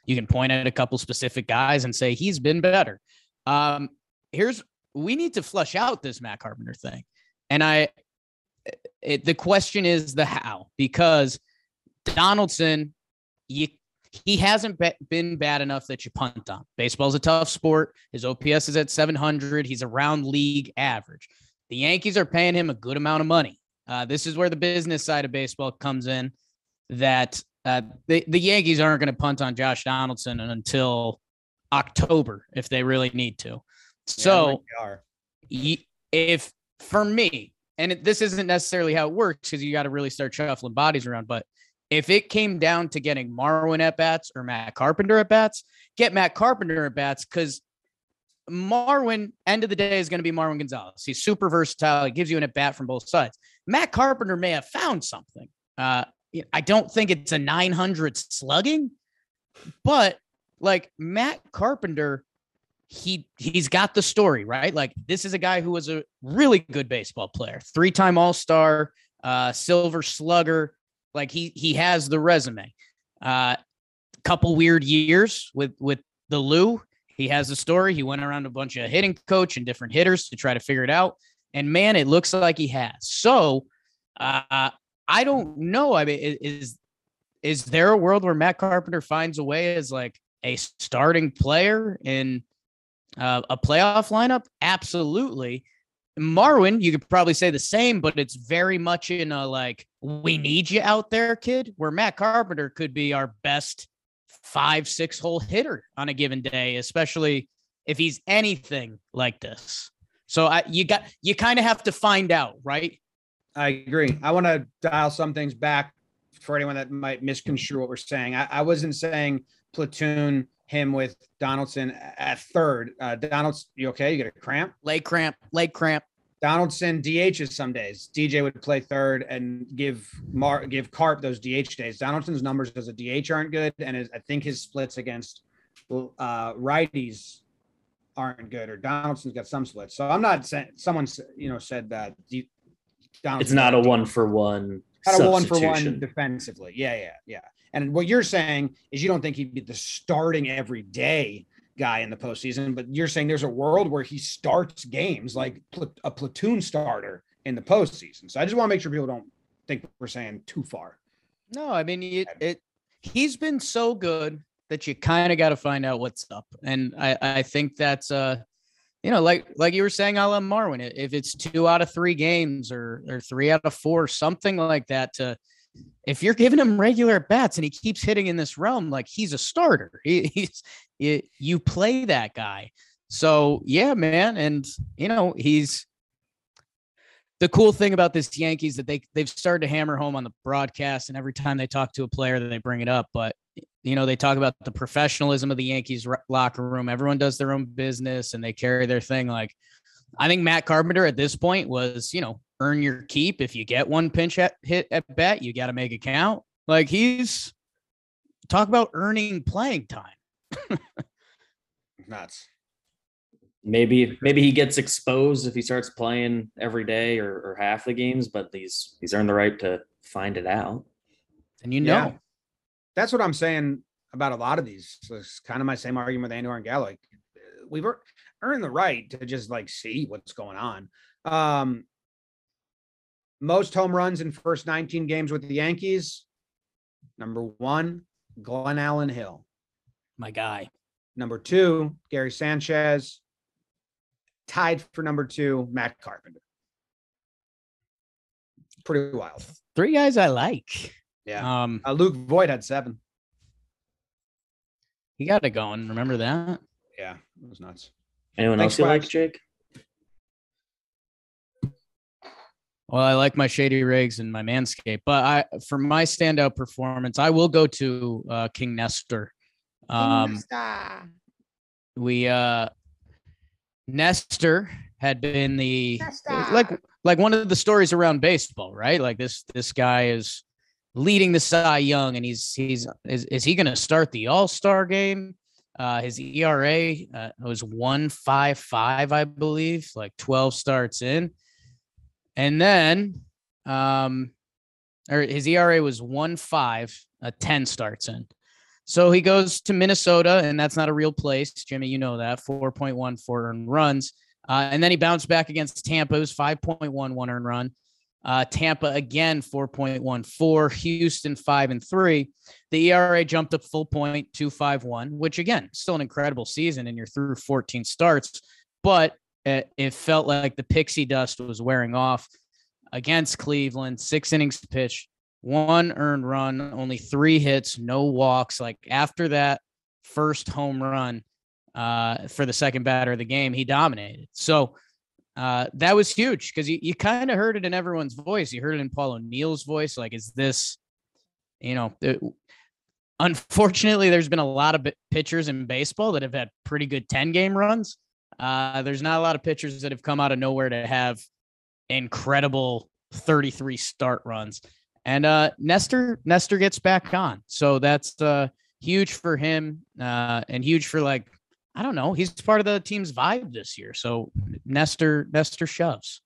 B: you can point at a couple specific guys and say he's been better. Um, here's we need to flush out this Matt Carpenter thing. And I, it, the question is the how, because Donaldson, you, he hasn't be, been bad enough that you punt on. Baseball's a tough sport. His OPS is at 700. He's around league average. The Yankees are paying him a good amount of money. Uh, this is where the business side of baseball comes in. That uh, the the Yankees aren't going to punt on Josh Donaldson until October if they really need to.
A: Yeah,
B: So if for me, and it, this isn't necessarily how it works because you got to really start shuffling bodies around, but if it came down to getting Marwin at bats or Matt Carpenter at bats, get Matt Carpenter at bats because Marwin, end of the day, is going to be Marwin Gonzalez. He's super versatile. He gives you an at bat from both sides. Matt Carpenter may have found something. Uh, I don't think it's a 900 slugging, but like Matt Carpenter, he he's got the story right. Like this is a guy who was a really good baseball player, three time All Star, uh, Silver Slugger. Like he he has the resume. Uh, couple weird years with with the Lou. He has a story. He went around a bunch of hitting coach and different hitters to try to figure it out. And man, it looks like he has. So uh, I don't know. I mean, is is there a world where Matt Carpenter finds a way as like a starting player in uh, a playoff lineup? Absolutely. Marwin, you could probably say the same, but it's very much in a like, we need you out there, kid, where Matt Carpenter could be our best five, six hole hitter on a given day, especially if he's anything like this. So I, you got, you kind of have to find out, right?
A: I agree. I want to dial some things back for anyone that might misconstrue what we're saying. I, I wasn't saying platoon him with Donaldson at third. Uh, Donaldson, you okay? You get a cramp?
B: Leg cramp, leg cramp.
A: Donaldson DHs some days. DJ would play third and give Mar give Carp those DH days. Donaldson's numbers as a DH aren't good, and his, I think his splits against uh, righties aren't good. Or Donaldson's got some splits. So I'm not saying someone you know said that.
C: It's not a one for one.
A: Not a one for one defensively. Yeah, yeah, yeah. And what you're saying is you don't think he'd be the starting every day guy in the postseason, but you're saying there's a world where he starts games like pl- a platoon starter in the postseason. So I just want to make sure people don't think we're saying too far.
B: No, I mean it. it he's been so good that you kind of got to find out what's up, and I I think that's uh you know like like you were saying, I'll Marwin. If it's two out of three games or or three out of four, something like that to if you're giving him regular bats and he keeps hitting in this realm, like he's a starter. He, he's you play that guy. So yeah, man, and you know he's the cool thing about this Yankees that they they've started to hammer home on the broadcast, and every time they talk to a player, they bring it up. But you know they talk about the professionalism of the Yankees locker room. Everyone does their own business and they carry their thing. Like I think Matt Carpenter at this point was, you know, earn your keep. If you get one pinch at, hit at bat, you got to make it count. Like he's talk about earning playing time.
A: Nuts.
C: Maybe maybe he gets exposed if he starts playing every day or, or half the games, but he's he's earned the right to find it out.
B: And you know, yeah.
A: that's what I'm saying about a lot of these. So It's kind of my same argument with Andujar and Gallo. Like, we've earned the right to just like see what's going on. Um, most home runs in first 19 games with the Yankees. Number one, Glenallen Hill.
B: My guy.
A: Number two, Gary Sanchez. Tied for number two, Matt Carpenter. Pretty wild.
B: Three guys I like.
A: Yeah. Um, uh, Luke Voit had seven.
B: He got it going. Remember that?
A: Yeah, it was nuts.
C: Anyone Thanks, else you like, Jake?
B: Well, I like my shady rigs and my manscape, but I for my standout performance, I will go to uh, King Nestor. Um, King Nestor. We uh, Nestor had been the Nestor. like like one of the stories around baseball, right? Like this this guy is leading the Cy Young, and he's he's is is he going to start the All Star game? Uh, his ERA uh, was one five five, I believe, like twelve starts in. And then um or his ERA was one five, a 10 starts in. So he goes to Minnesota, and that's not a real place. Jimmy, you know that 4.1 four earned runs. Uh, and then he bounced back against Tampa, it was 5.1 one earned run. Uh, Tampa again 4.14, Houston five and three. The ERA jumped up full point 251, which again, still an incredible season, and you're through 14 starts. But it, it felt like the pixie dust was wearing off against Cleveland. Six innings pitched, one earned run, only three hits, no walks. Like after that first home run uh, for the second batter of the game, he dominated. So uh, that was huge because you, you kind of heard it in everyone's voice. You heard it in Paul O'Neill's voice. Like, is this, you know, it, unfortunately, there's been a lot of pitchers in baseball that have had pretty good 10 game runs. Uh, there's not a lot of pitchers that have come out of nowhere to have incredible 33 start runs. And uh, Nestor Nestor gets back on, so that's uh, huge for him uh, and huge for like I don't know. He's part of the team's vibe this year. So Nestor Nestor shoves.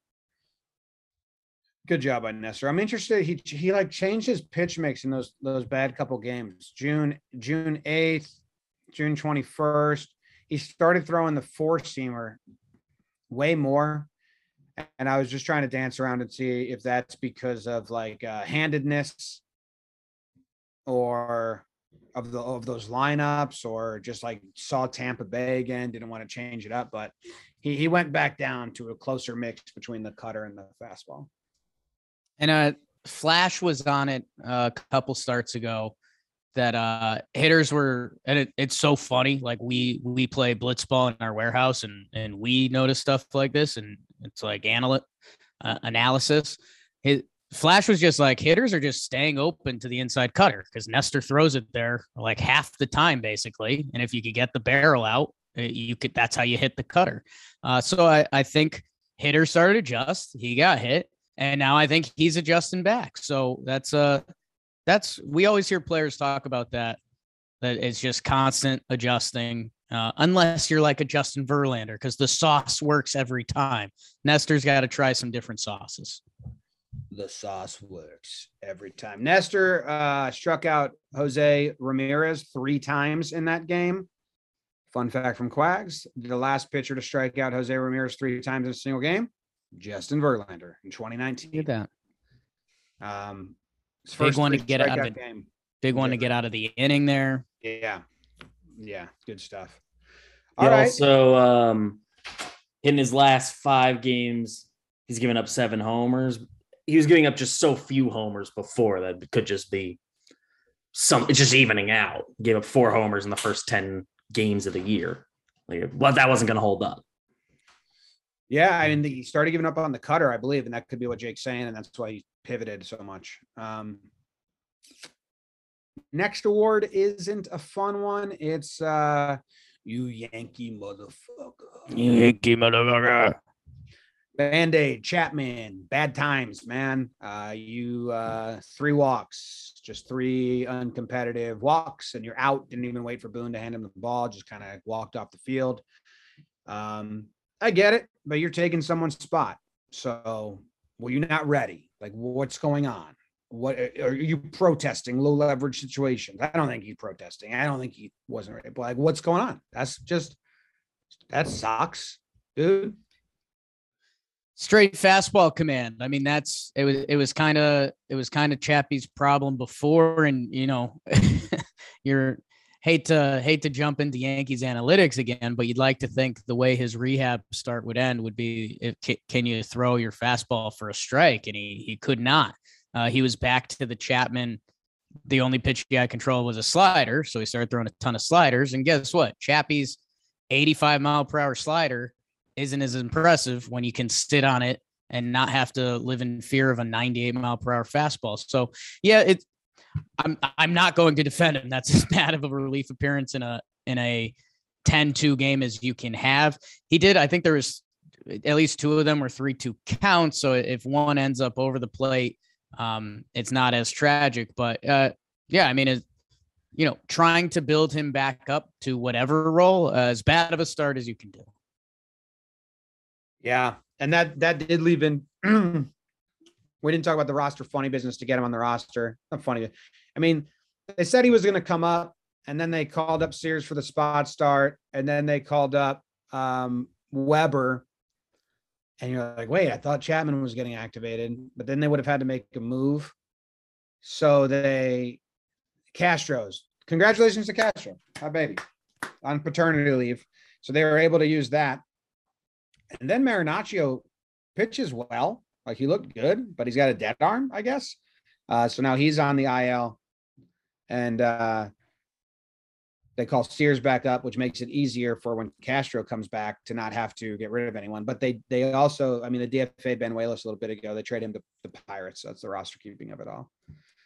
A: Good job by Nestor. I'm interested. He he like changed his pitch mix in those those bad couple games. June June 8th, June 21st. He started throwing the four seamer way more and I was just trying to dance around and see if that's because of like uh, handedness or of the of those lineups or just like saw Tampa Bay again, didn't want to change it up, but he he went back down to a closer mix between the cutter and the fastball.
B: And uh Flash was on it a couple starts ago that uh hitters were and it, it's so funny like we we play blitzball in our warehouse and and we notice stuff like this and it's like analy- uh, analysis his flash was just like hitters are just staying open to the inside cutter because nestor throws it there like half the time basically and if you could get the barrel out eh, you could that's how you hit the cutter uh so i i think hitters started to adjust he got hit and now i think he's adjusting back so that's uh that's we always hear players talk about that that it's just constant adjusting uh, unless you're like a Justin Verlander because the sauce works every time. Nestor's got to try some different sauces.
A: The sauce works every time. Nestor uh, struck out Jose Ramirez three times in that game. Fun fact from Quags: the last pitcher to strike out Jose Ramirez three times in a single game, Justin Verlander in 2019.
B: Look at
A: that. Um,
B: big one to get out of the game. Big one to get out of the inning there.
A: Yeah. Yeah. Good stuff.
C: All he right. Also, um, in his last five games, he's given up seven homers. He was giving up just so few homers before that could just be some. It's just evening out. Gave up four homers in the first ten games of the year. Like, well, that wasn't going to hold up.
A: Yeah, I mean, he started giving up on the cutter, I believe, and that could be what Jake's saying, and that's why he pivoted so much. Um, next award isn't a fun one. It's uh, you Yankee motherfucker.
B: You Yankey motherfucker.
A: Band Aid, Chapman, bad times, man. Uh, you uh, three walks, just three uncompetitive walks, and you're out. Didn't even wait for Boone to hand him the ball, just kind of walked off the field. Um, I get it, but you're taking someone's spot. So, well, you're not ready. Like, what's going on? What are you protesting? Low leverage situations. I don't think he's protesting. I don't think he wasn't ready. But like, what's going on? That's just that sucks, dude.
B: Straight fastball command. I mean, that's it was it was kind of it was kind of Chappie's problem before, and you know, you're hate to hate to jump into Yankees analytics again, but you'd like to think the way his rehab start would end would be if, can you throw your fastball for a strike, and he he could not. Uh, he was back to the Chapman. The only pitch he had control was a slider, so he started throwing a ton of sliders. And guess what? Chappie's 85 mile per hour slider isn't as impressive when you can sit on it and not have to live in fear of a 98 mile per hour fastball. So yeah, it I'm I'm not going to defend him. That's as bad of a relief appearance in a in a 10-2 game as you can have. He did. I think there was at least two of them were three-two counts. So if one ends up over the plate, um, it's not as tragic. But uh, yeah, I mean, it, you know, trying to build him back up to whatever role, uh, as bad of a start as you can do.
A: Yeah, and that that did leave in We didn't talk about the roster funny business to get him on the roster. Not funny. I mean, they said he was going to come up, and then they called up Sears for the spot start, and then they called up um, Weber. And you're like, wait, I thought Chapman was getting activated, but then they would have had to make a move. So they, Castro's, congratulations to Castro, my baby, on paternity leave. So they were able to use that. And then Marinaccio pitches well. Like he looked good, but he's got a dead arm, I guess. Uh, so now he's on the IL, and uh, they call Sears back up, which makes it easier for when Castro comes back to not have to get rid of anyone. But they they also, I mean, the DFA Ben a little bit ago, they trade him to the Pirates. That's the roster keeping of it all.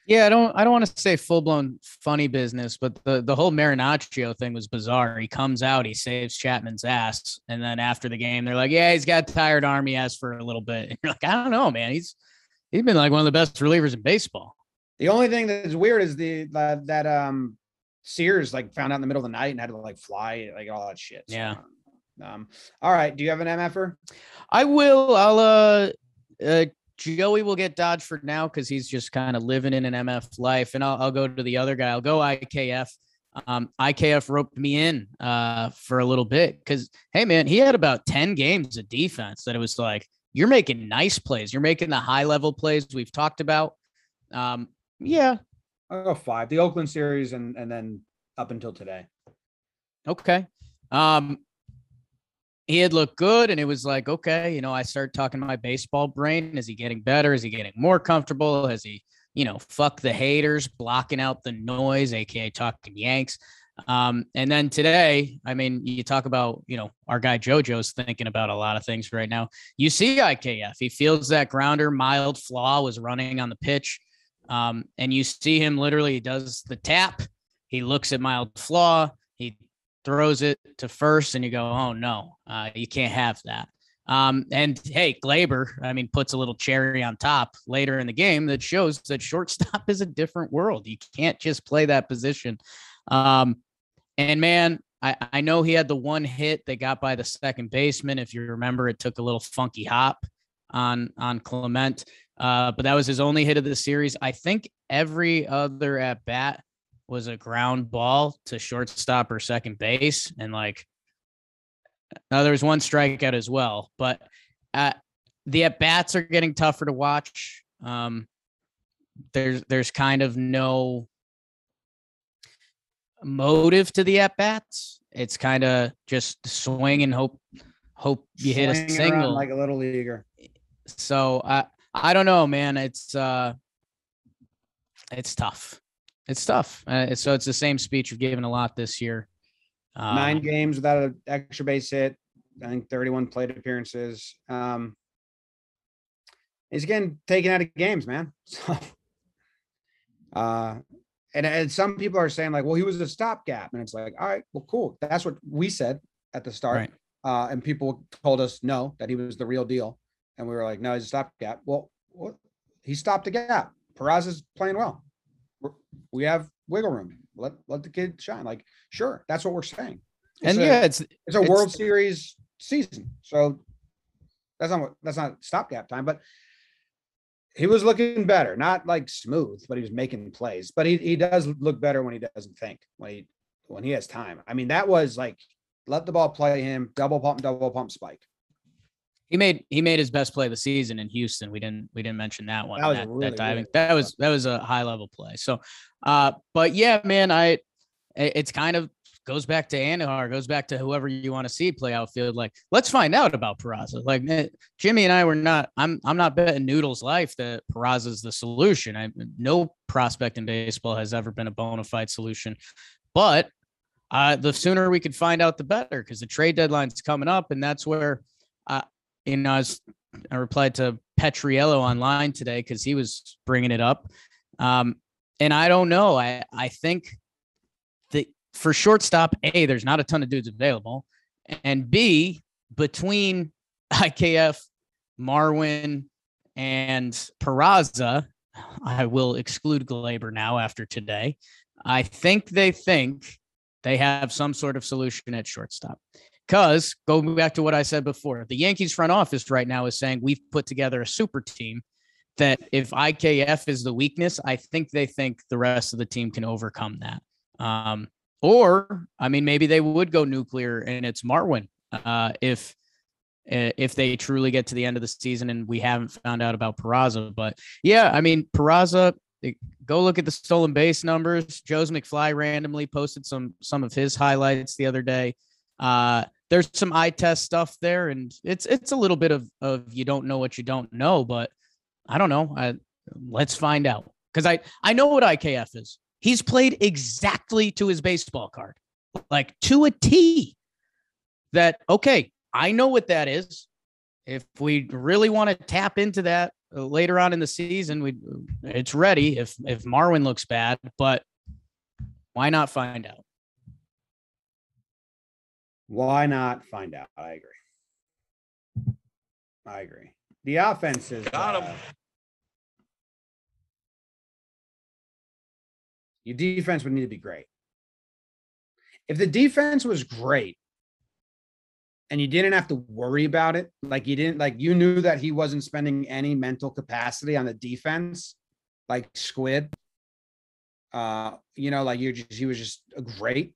B: Yeah, I don't I don't want to say full blown funny business, but the the whole Marinaccio thing was bizarre. He comes out, he saves Chapman's ass, and then after the game, they're like, "Yeah, he's got tired army ass for a little bit." And you're like, "I don't know, man. He's he's been like one of the best relievers in baseball."
A: The only thing that's weird is the that, that um Sears like found out in the middle of the night and had to like fly, like all that shit.
B: So, yeah.
A: Um. All right. Do you have an MFer?
B: I will. I'll uh, uh Joey will get dodged for now because he's just kind of living in an MF life. And I'll, I'll go to the other guy. I'll go IKF. Um, IKF roped me in uh, for a little bit because, hey, man, he had about 10 games of defense that it was like, you're making nice plays. You're making the high level plays we've talked about. Um, yeah.
A: I'll go five. The Oakland series and, and then up until today.
B: Okay. Um, he had looked good and it was like okay you know i started talking my baseball brain. Is he getting better? Is he getting more comfortable? Has he you know fuck the haters blocking out the noise aka talking yanks? Um, and then today i mean you talk about you know our guy jojo's thinking about a lot of things right now. You see ikf he feels that grounder Myles Straw was running on the pitch. Um, and you see him literally does the tap. He looks at Myles Straw. He throws it to first, and you go, oh no, uh, you can't have that. Um, and hey, Gleyber, I mean, puts a little cherry on top later in the game that shows that shortstop is a different world. You can't just play that position. Um, and man, I, I know he had the one hit that got by the second baseman. If you remember, it took a little funky hop on on Clement. Uh, but that was his only hit of the series. I think every other at bat was a ground ball to shortstop or second base. And like, now there was one strikeout as well, but uh, the at bats are getting tougher to watch. Um, there's there's kind of no motive to the at bats. It's kind of just swing and hope hope you hit a single
A: like a little leaguer.
B: So I I don't know, man. It's uh it's tough it's tough. Uh, so it's the same speech you've given a lot this year.
A: Um, Nine games without an extra base hit. I think 31 plate appearances. Um, he's getting taken out of games, man. So, uh, and, and some people are saying like, well, he was a stopgap, and it's like, all right, well, cool. That's what we said at the start. Right. Uh, and people told us no, that he was the real deal, and we were like, no, he's a stopgap. Well, what? he stopped a gap. Peraza's playing well we have wiggle room. Let let the kid shine. Like, sure, that's what we're saying.
B: It's and a, yeah, it's
A: it's a it's, World Series season, so that's not what that's not stopgap time. But he was looking better, not like smooth, but he was making plays. But he he does look better when he doesn't think when he when he has time. I mean, that was like let the ball play him, double pump, double pump spike.
B: He made he made his best play of the season in Houston. We didn't we didn't mention that one. That was that, really, that diving. Really that was that was a high level play. So, uh, but yeah, man, I it's kind of goes back to Andujar, goes back to whoever you want to see play outfield. Like, let's find out about Peraza. Like eh, Jimmy and I were not. I'm I'm not betting Noodles' life that Peraza's the solution. I no prospect in baseball has ever been a bona fide solution, but uh, the sooner we could find out, the better, because the trade deadline's coming up, and that's where. Uh, you know, I, was, I replied to Petriello online today because he was bringing it up. Um, and I don't know. I, I think that for shortstop, A, there's not a ton of dudes available. And B, between IKF, Marwin, and Peraza, I will exclude Gleyber now after today. I think they think they have some sort of solution at shortstop. Because going back to what I said before, the Yankees front office right now is saying we've put together a super team that if IKF is the weakness, I think they think the rest of the team can overcome that. Um, or, I mean, maybe they would go nuclear and it's Marwin uh, if if they truly get to the end of the season and we haven't found out about Peraza. But yeah, I mean, Peraza, eh, go look at the stolen base numbers. Joe's McFly randomly posted some some of his highlights the other day. Uh, there's some eye test stuff there, and it's it's a little bit of of you don't know what you don't know, but I don't know. I, let's find out because I I know what IKF is. He's played exactly to his baseball card. like to a T. That okay, I know what that is. If we really want to tap into that uh, later on in the season, we it's ready. If if Marwin looks bad, but why not find out?
A: Why not find out? I agree. I agree. The offense is
D: Got 'em.
A: uh, your defense would need to be great. If the defense was great and you didn't have to worry about it, like you didn't like you knew that he wasn't spending any mental capacity on the defense, like squid. Uh, you know, like you're just he was just great,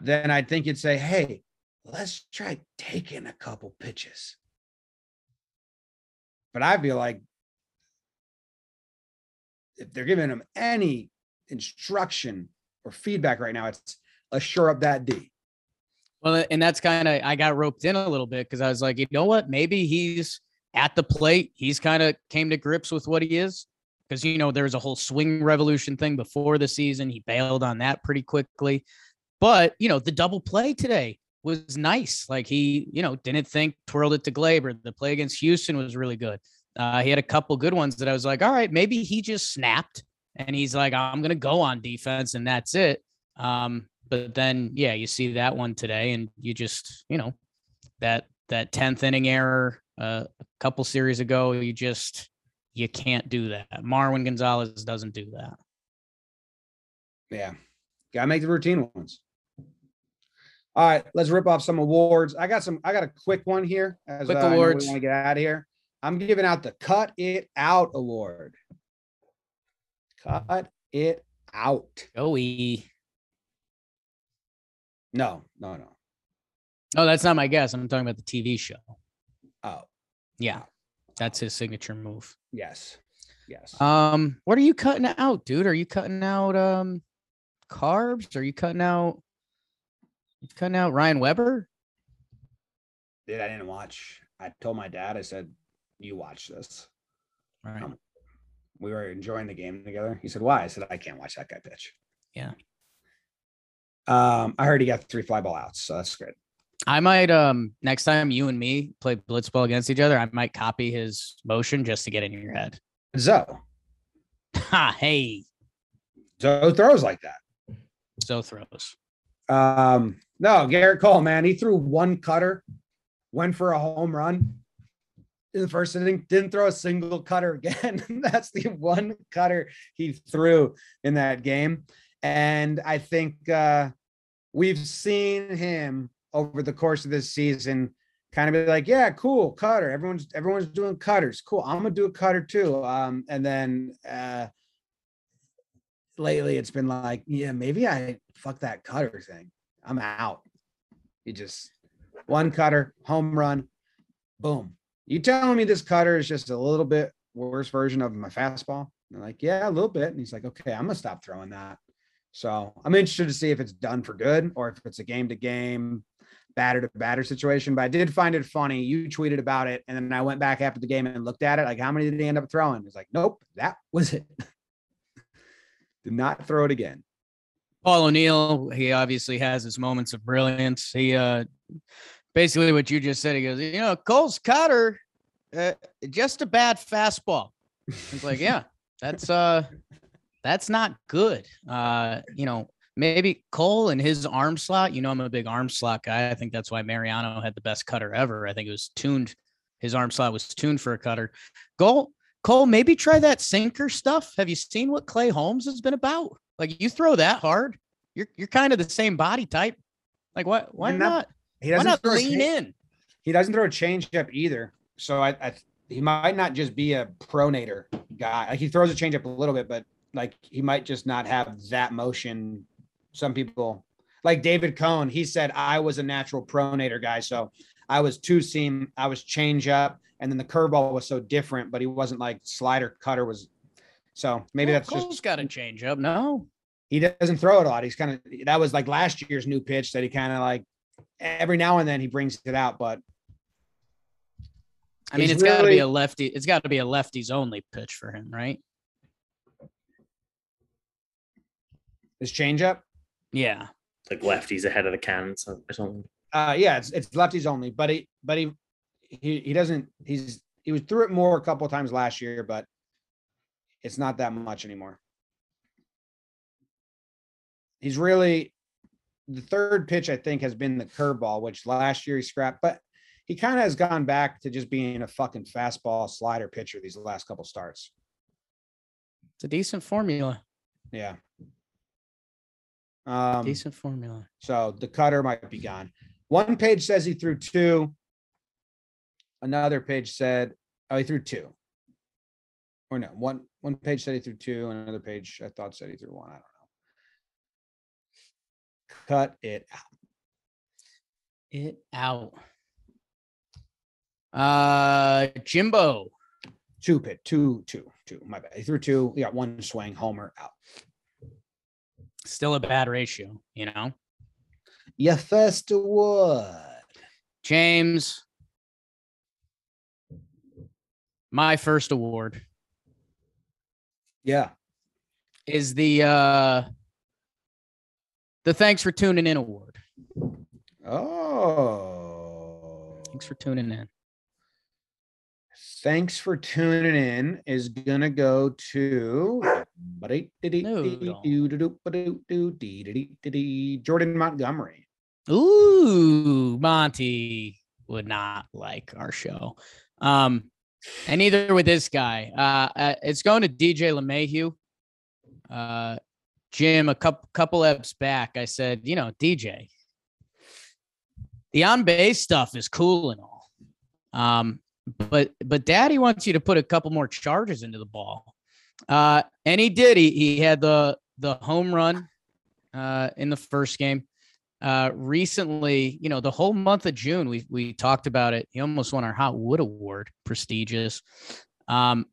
A: then I'd think you'd say, hey, let's try taking a couple pitches. But I feel like if they're giving him any instruction or feedback right now, it's a shore up that D.
B: Well, and that's kind of I got roped in a little bit because I was like, you know what? Maybe he's at the plate. He's kind of came to grips with what he is. Because you know, there was a whole swing revolution thing before the season. He bailed on that pretty quickly. But you know, the double play today was nice. Like he, you know, didn't think twirled it to Gleyber. The play against Houston was really good. Uh, he had a couple good ones that I was like, all right, maybe he just snapped and he's like, I'm gonna go on defense and that's it. Um, but then yeah, you see that one today, and you just, you know, that that 10th inning error uh, a couple series ago, you just you can't do that. Marwin Gonzalez doesn't do that.
A: Yeah. Gotta make the routine ones. All right, let's rip off some awards. I got some, I got a quick one here. As
B: Quick
A: uh,
B: awards.
A: Want to get out of here. I'm giving out the Cut It Out Award. Cut it out.
B: Joey.
A: No, no, no.
B: Oh, that's not my guess. I'm talking about the TV show.
A: Oh,
B: Yeah, that's his signature move.
A: yes. Yes.
B: Um, what are you cutting out, dude? Are you cutting out um carbs? Are you cutting out you cutting out Ryan Weber?
A: Dude, I didn't watch. I told my dad, I said, you watch this.
B: Right.
A: Um, We were enjoying the game together. He said, why? I said, I can't watch that guy pitch.
B: Yeah.
A: Um, I heard he got three fly ball outs, so that's great.
B: I might um next time you and me play blitzball against each other, I might copy his motion just to get in your head.
A: Zoe.
B: Ha hey,
A: Zoe throws like that.
B: so throws.
A: Um, no, Gerrit Cole, man, he threw one cutter, went for a home run in the first inning, didn't throw a single cutter again. That's the one cutter he threw in that game. And I think uh, we've seen him over the course of this season kind of be like, yeah, cool, cutter. Everyone's everyone's doing cutters. Cool. I'm gonna do a cutter too. Um, and then uh lately it's been like, yeah, maybe I fuck that cutter thing. I'm out. You just one cutter, home run, boom. You telling me this cutter is just a little bit worse version of my fastball? I'm like, yeah, a little bit. And he's like, okay, I'm gonna stop throwing that. So I'm interested to see if it's done for good or if it's a game to game, batter to batter situation. But I did find it funny. You tweeted about it, and then I went back after the game and looked at it. Like, how many did he end up throwing? It's like, nope, that was it. did not throw it again.
B: Paul O'Neill, he obviously has his moments of brilliance. He uh basically what you just said, he goes, you know, Cole's cutter, uh, just a bad fastball. It's like, yeah, that's uh that's not good. Uh, you know, maybe Cole and his arm slot, you know, I'm a big arm slot guy. I think that's why Mariano had the best cutter ever. I think it was tuned, his arm slot was tuned for a cutter. Cole, Cole, maybe try that sinker stuff. Have you seen what Clay Holmes has been about? Like you throw that hard, you're you're kind of the same body type. Like what why
A: not-
B: not?
A: He doesn't
B: not
A: throw a
B: lean
A: cha-
B: in?
A: He doesn't throw a changeup either. So I, I he might not just be a pronator guy. Like he throws a changeup a little bit, but like he might just not have that motion. Some people like David Cone, he said I was a natural pronator guy. So I was two seam, I was change up, and then the curveball was so different, but he wasn't like slider cutter was. So maybe
B: Well,
A: that's
B: Cole's
A: just
B: got a change up. No.
A: he doesn't throw it a lot. He's kind of that was like last year's new pitch that he kind of like every now and then he brings it out, but
B: I mean,
A: He's
B: it's got to be a lefty. It's got to be a lefties only pitch for him, right?
A: his changeup.
B: Yeah.
C: like lefties ahead of the cannons or something.
A: Uh, yeah, it's it's lefties only, but he but he he he doesn't. He's he was through it more a couple of times last year, but it's not that much anymore. He's really the third pitch. I think has been the curveball, which last year he scrapped, but he kind of has gone back to just being a fucking fastball slider pitcher these last couple starts.
B: It's a decent formula.
A: Yeah. Um,
B: Decent formula.
A: So the cutter might be gone. One page says he threw two. Another page said, oh, he threw two. Or no, one one page said he threw two, and another page I thought said he threw one. I don't know. Cut it out.
B: It out. Uh Jimbo.
A: Two pit, two, two, two. My bad. He threw two. He got one swing, homer out.
B: Still a bad ratio, you know.
A: Your first award.
B: James. My first award
A: Yeah.
B: is the uh the thanks for tuning in award.
A: Oh.
B: Thanks for tuning in.
A: Thanks for tuning in is gonna go to Jordan Montgomery.
B: Ooh, Monty would not like our show. Um, and neither with this guy. Uh, uh, it's going to DJ LeMahieu. Uh, Jim, a couple couple eps back, I said, you know, DJ, the on base stuff is cool and all. Um, but but daddy wants you to put a couple more charges into the ball. Uh, and he did. He he had the the home run uh in the first game. Uh recently, you know, the whole month of June, we we talked about it. He almost won our Hot Wood Award, prestigious. Um,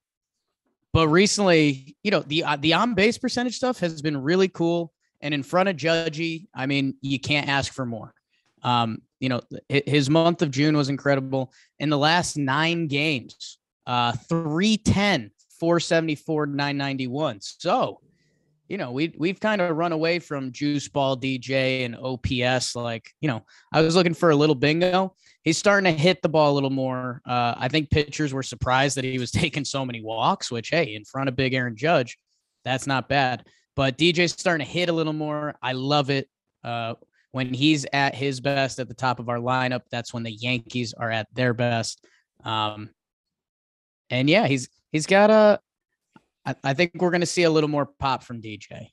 B: but recently, you know, the uh, the on base percentage stuff has been really cool. And in front of Judgy, I mean, you can't ask for more. Um, you know, his month of June was incredible. In the last nine games, uh, 310, 474, 991. So, you know, we we've kind of run away from juice ball DJ and OPS. Like, you know, I was looking for a little bingo. He's starting to hit the ball a little more. Uh, I think pitchers were surprised that he was taking so many walks, which hey, in front of big Aaron Judge, that's not bad. But DJ's starting to hit a little more. I love it. Uh, when he's at his best at the top of our lineup, that's when the Yankees are at their best. Um, and yeah, he's he's got a. I, I think we're going to see a little more pop from DJ.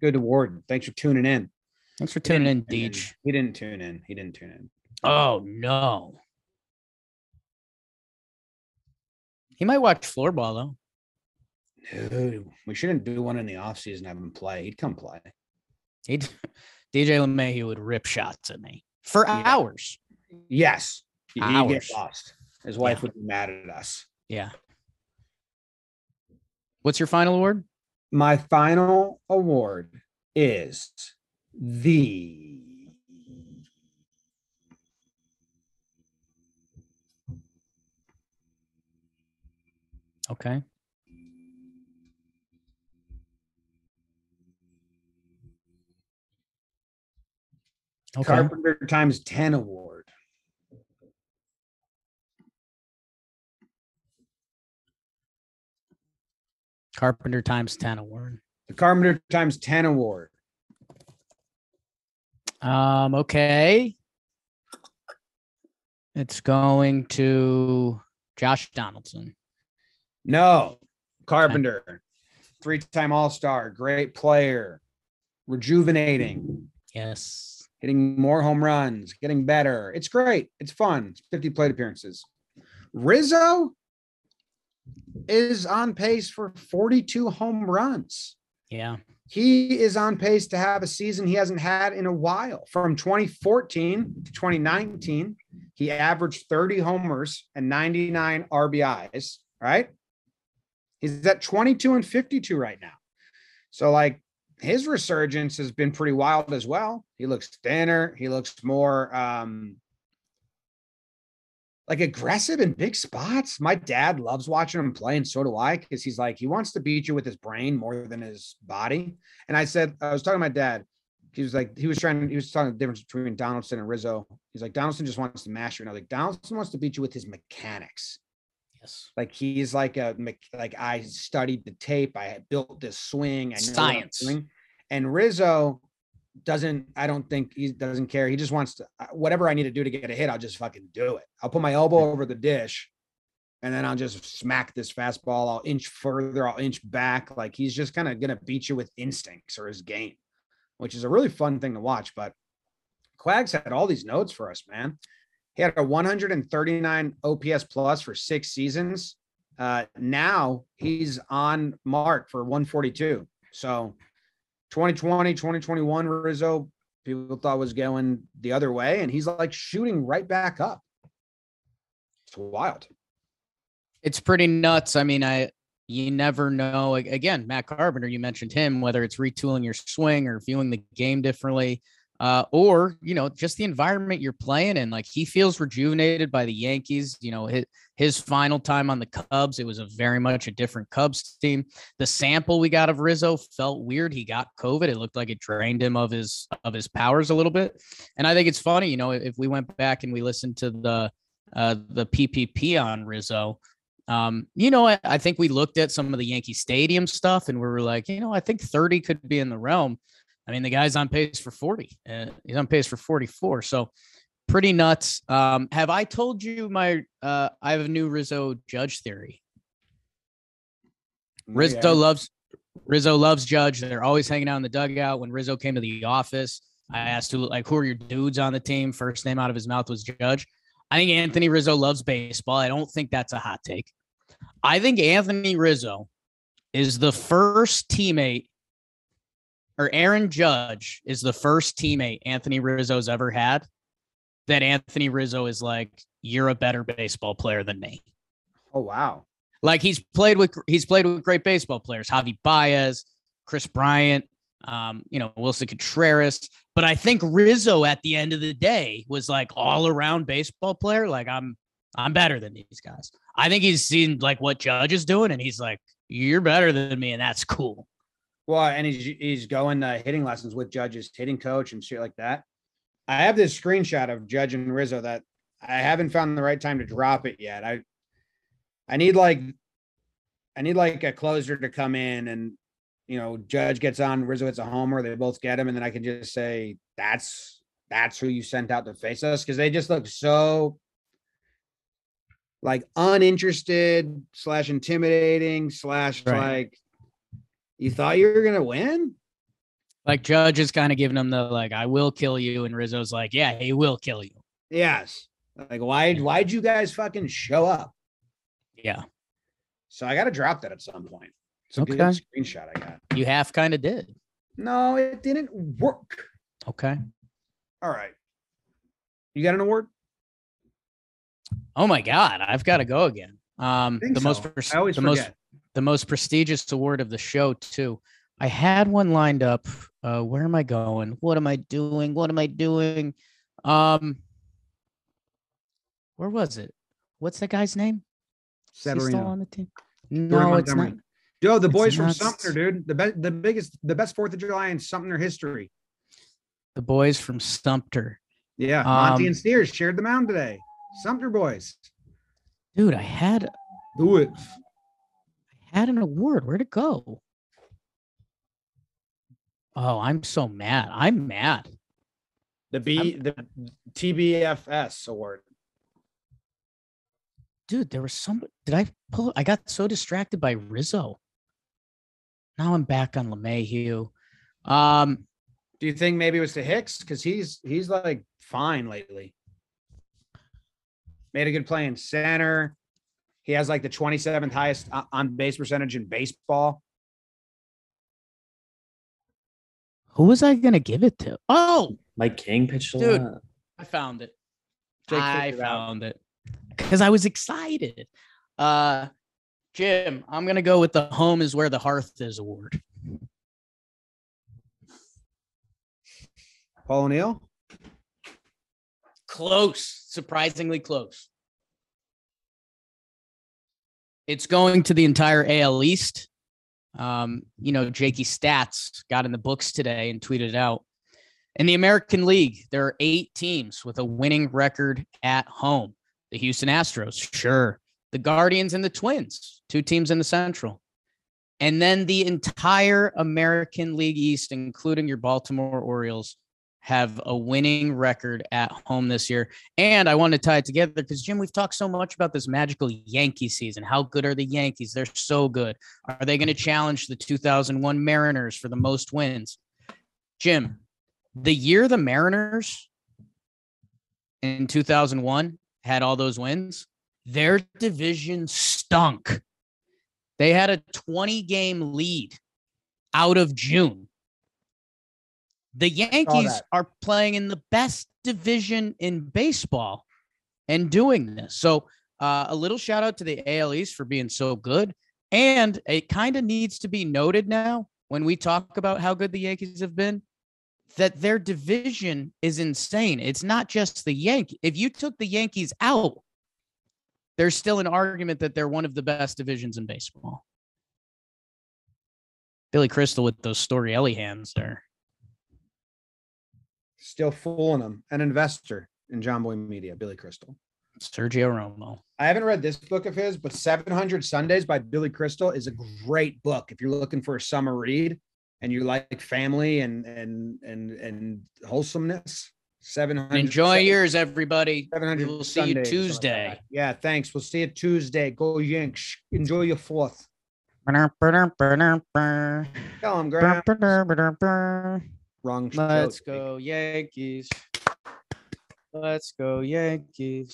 A: Good award. Thanks for tuning in.
B: Thanks for tuning in, Deej.
A: He didn't tune in. He didn't tune in.
B: Oh no. He might watch floorball though.
A: Dude, we shouldn't do one in the off season. Have him play. He'd come play.
B: He'd, DJ LeMahieu would rip shots at me for
A: Yeah.
B: hours.
A: Yes. He he'd get
B: Hours.
A: lost. His wife
B: Yeah.
A: would be mad at us.
B: Yeah. What's your final award?
A: My final award is the
B: Okay. Okay.
A: Carpenter times 10 award.
B: Carpenter times 10 award.
A: The Carpenter times 10 award.
B: Um, okay. It's going to Josh Donaldson.
A: No, Carpenter, three time All Star, great player, rejuvenating,
B: Yes.
A: hitting more home runs, getting better. It's great. It's fun. It's 50 plate appearances. Rizzo is on pace for 42 home runs.
B: Yeah.
A: He is on pace to have a season he hasn't had in a while. From 2014 to 2019, he averaged 30 homers and 99 RBIs, right? He's at 22 and 52 right now. So, like, his resurgence has been pretty wild as well. He looks thinner. He looks more, um, like aggressive in big spots. My dad loves watching him play, and so do I, because he's like he wants to beat you with his brain more than his body. And I said, I was talking to my dad. He was like, he was trying, he was talking the difference between Donaldson and Rizzo. He's like, Donaldson just wants to mash you. And I was like, Donaldson wants to beat you with his mechanics.
B: Yes.
A: Like he's like a like I studied the tape. I built this swing. I know what I'm
B: Science.
A: And Rizzo doesn't. I don't think he doesn't care. He just wants to whatever I need to do to get a hit. I'll just fucking do it. I'll put my elbow over the dish, and then I'll just smack this fastball. I'll inch further. I'll inch back. Like he's just kind of gonna beat you with instincts or his game, which is a really fun thing to watch. But Quags had all these notes for us, man. He had a 139 OPS plus for six seasons. Uh, now he's on mark for 142. So 2020, 2021 Rizzo, people thought was going the other way, and he's like shooting right back up. It's wild.
B: It's pretty nuts. I mean, I you never know. Again, Matt Carpenter, you mentioned him, whether it's retooling your swing or viewing the game differently, uh, or you know, just the environment you're playing in. Like he feels rejuvenated by the Yankees. You know, his his final time on the Cubs, it was a very much a different Cubs team. The sample we got of Rizzo felt weird. He got COVID. It looked like it drained him of his of his powers a little bit. And I think it's funny, you know, if we went back and we listened to the uh, the PPP on Rizzo. Um, you know, I, I think we looked at some of the Yankee Stadium stuff and we were like, you know, I think 30 could be in the realm. I mean, the guy's on pace for 40. Uh, he's on pace for 44. So pretty nuts. Um, have I told you my uh I have a new Rizzo judge theory? Rizzo
A: Yeah.
B: loves Rizzo loves Judge. They're always hanging out in the dugout. When Rizzo came to the office, I asked who like who are your dudes on the team. First name out of his mouth was Judge. I think Anthony Rizzo loves baseball. I don't think that's a hot take. I think Anthony Rizzo is the first teammate, or Aaron Judge is the first teammate Anthony Rizzo's ever had. That Anthony Rizzo is like, you're a better baseball player than me.
A: Oh wow.
B: Like he's played with he's played with great baseball players, Javi Baez, Kris Bryant, um, you know, Willson Contreras. But I think Rizzo at the end of the day was like all around baseball player. Like I'm I'm better than these guys. I think he's seen like what Judge is doing, and he's like, You're better than me, and that's cool.
A: Well, and he's he's going uh, hitting lessons with Judge's hitting coach and shit like that. I have this screenshot of Judge and Rizzo that I haven't found the right time to drop it yet. I I need like I need like a closer to come in and you know Judge gets on Rizzo hits a homer, they both get him, and then I can just say that's that's who you sent out to face us because they just look so like uninterested slash intimidating slash
B: Right.
A: like you thought you were gonna win
B: Like Judge is kind of giving him the like, I will kill you, and Rizzo's like, Yeah, he will kill you.
A: yes like why why'd you guys fucking show up
B: Yeah,
A: so i gotta drop that at some point it's a good
B: Okay.
A: screenshot i got
B: you half kind of did.
A: no it didn't work
B: Okay.
A: all right you got an award
B: Oh my God, I've got to go again. Um, the most
A: so. i always
B: the
A: forget
B: most the most prestigious award of the show too. I had one lined up. Uh, where am I going? What am I doing? What am I doing? Um, where was it? What's that guy's name? He still on the team? No, it's not.
A: Yo, the
B: it's
A: boys from
B: not
A: Sumter, dude. The best, the biggest, the best Fourth of July in Sumter history.
B: The boys from Sumter.
A: Yeah, Monty
B: Um,
A: and Sears shared the mound today. Sumter boys,
B: Dude, I had
A: do it.
B: I had an award. Where'd it go? Oh, I'm so mad. I'm mad.
A: The B, the TBFS award.
B: dude, there was some. Did I pull? I got so distracted by Rizzo. Now I'm back on LeMahieu. Um,
A: Do you think maybe it was to Hicks because he's he's like fine lately? Made a good play in center. He has like the 27th highest on base percentage in baseball.
B: who was I gonna give it to? Oh,
C: Mike King pitched a
B: Dude.
C: lot.
B: I found it.
A: Jake
B: I
A: figured it out.
B: found it because I was excited. Uh, Jim, I'm gonna go with the "Home is where the hearth is" award.
A: Paul O'Neill.
B: Close, surprisingly close. It's going to the entire AL East. Um, you know, Jakey Stats got in the books today and tweeted it out. In the American League, there are eight teams with a winning record at home. The Houston Astros, sure. The Guardians and the Twins, two teams in the Central. And then the entire American League East, including your Baltimore Orioles, have a winning record at home this year. And I want to tie it together because, Jim, we've talked so much about this magical Yankee season. How good are the Yankees? They're so good. Are they going to challenge the 2001 Mariners for the most wins? Jim, the year the Mariners in 2001 had all those wins, their division stunk. They had a 20 game lead out of June. The Yankees are playing in the best division in baseball and doing this. So, uh, a little shout out to the AL East for being so good. And it kind of needs to be noted now when we talk about how good the Yankees have been that their division is insane. It's not just the Yankees. If you took the Yankees out, there's still an argument that they're one of the best divisions in baseball. Billy Crystal with those Storey hands there.
A: Still fooling them. An investor in Jomboy Media, Billy Crystal.
B: Sergio Romo.
A: I haven't read this book of his, but 700 Sundays by Billy Crystal is a great book if you're looking for a summer read and you like family and and and and wholesomeness. 700
B: enjoy yours everybody 700 we'll see Sundays, you tuesday
A: like yeah thanks we'll see you tuesday go yanks enjoy your fourth
B: Tell
A: him, Graham. Wrong.
B: Let's go Yankees. Let's go Yankees.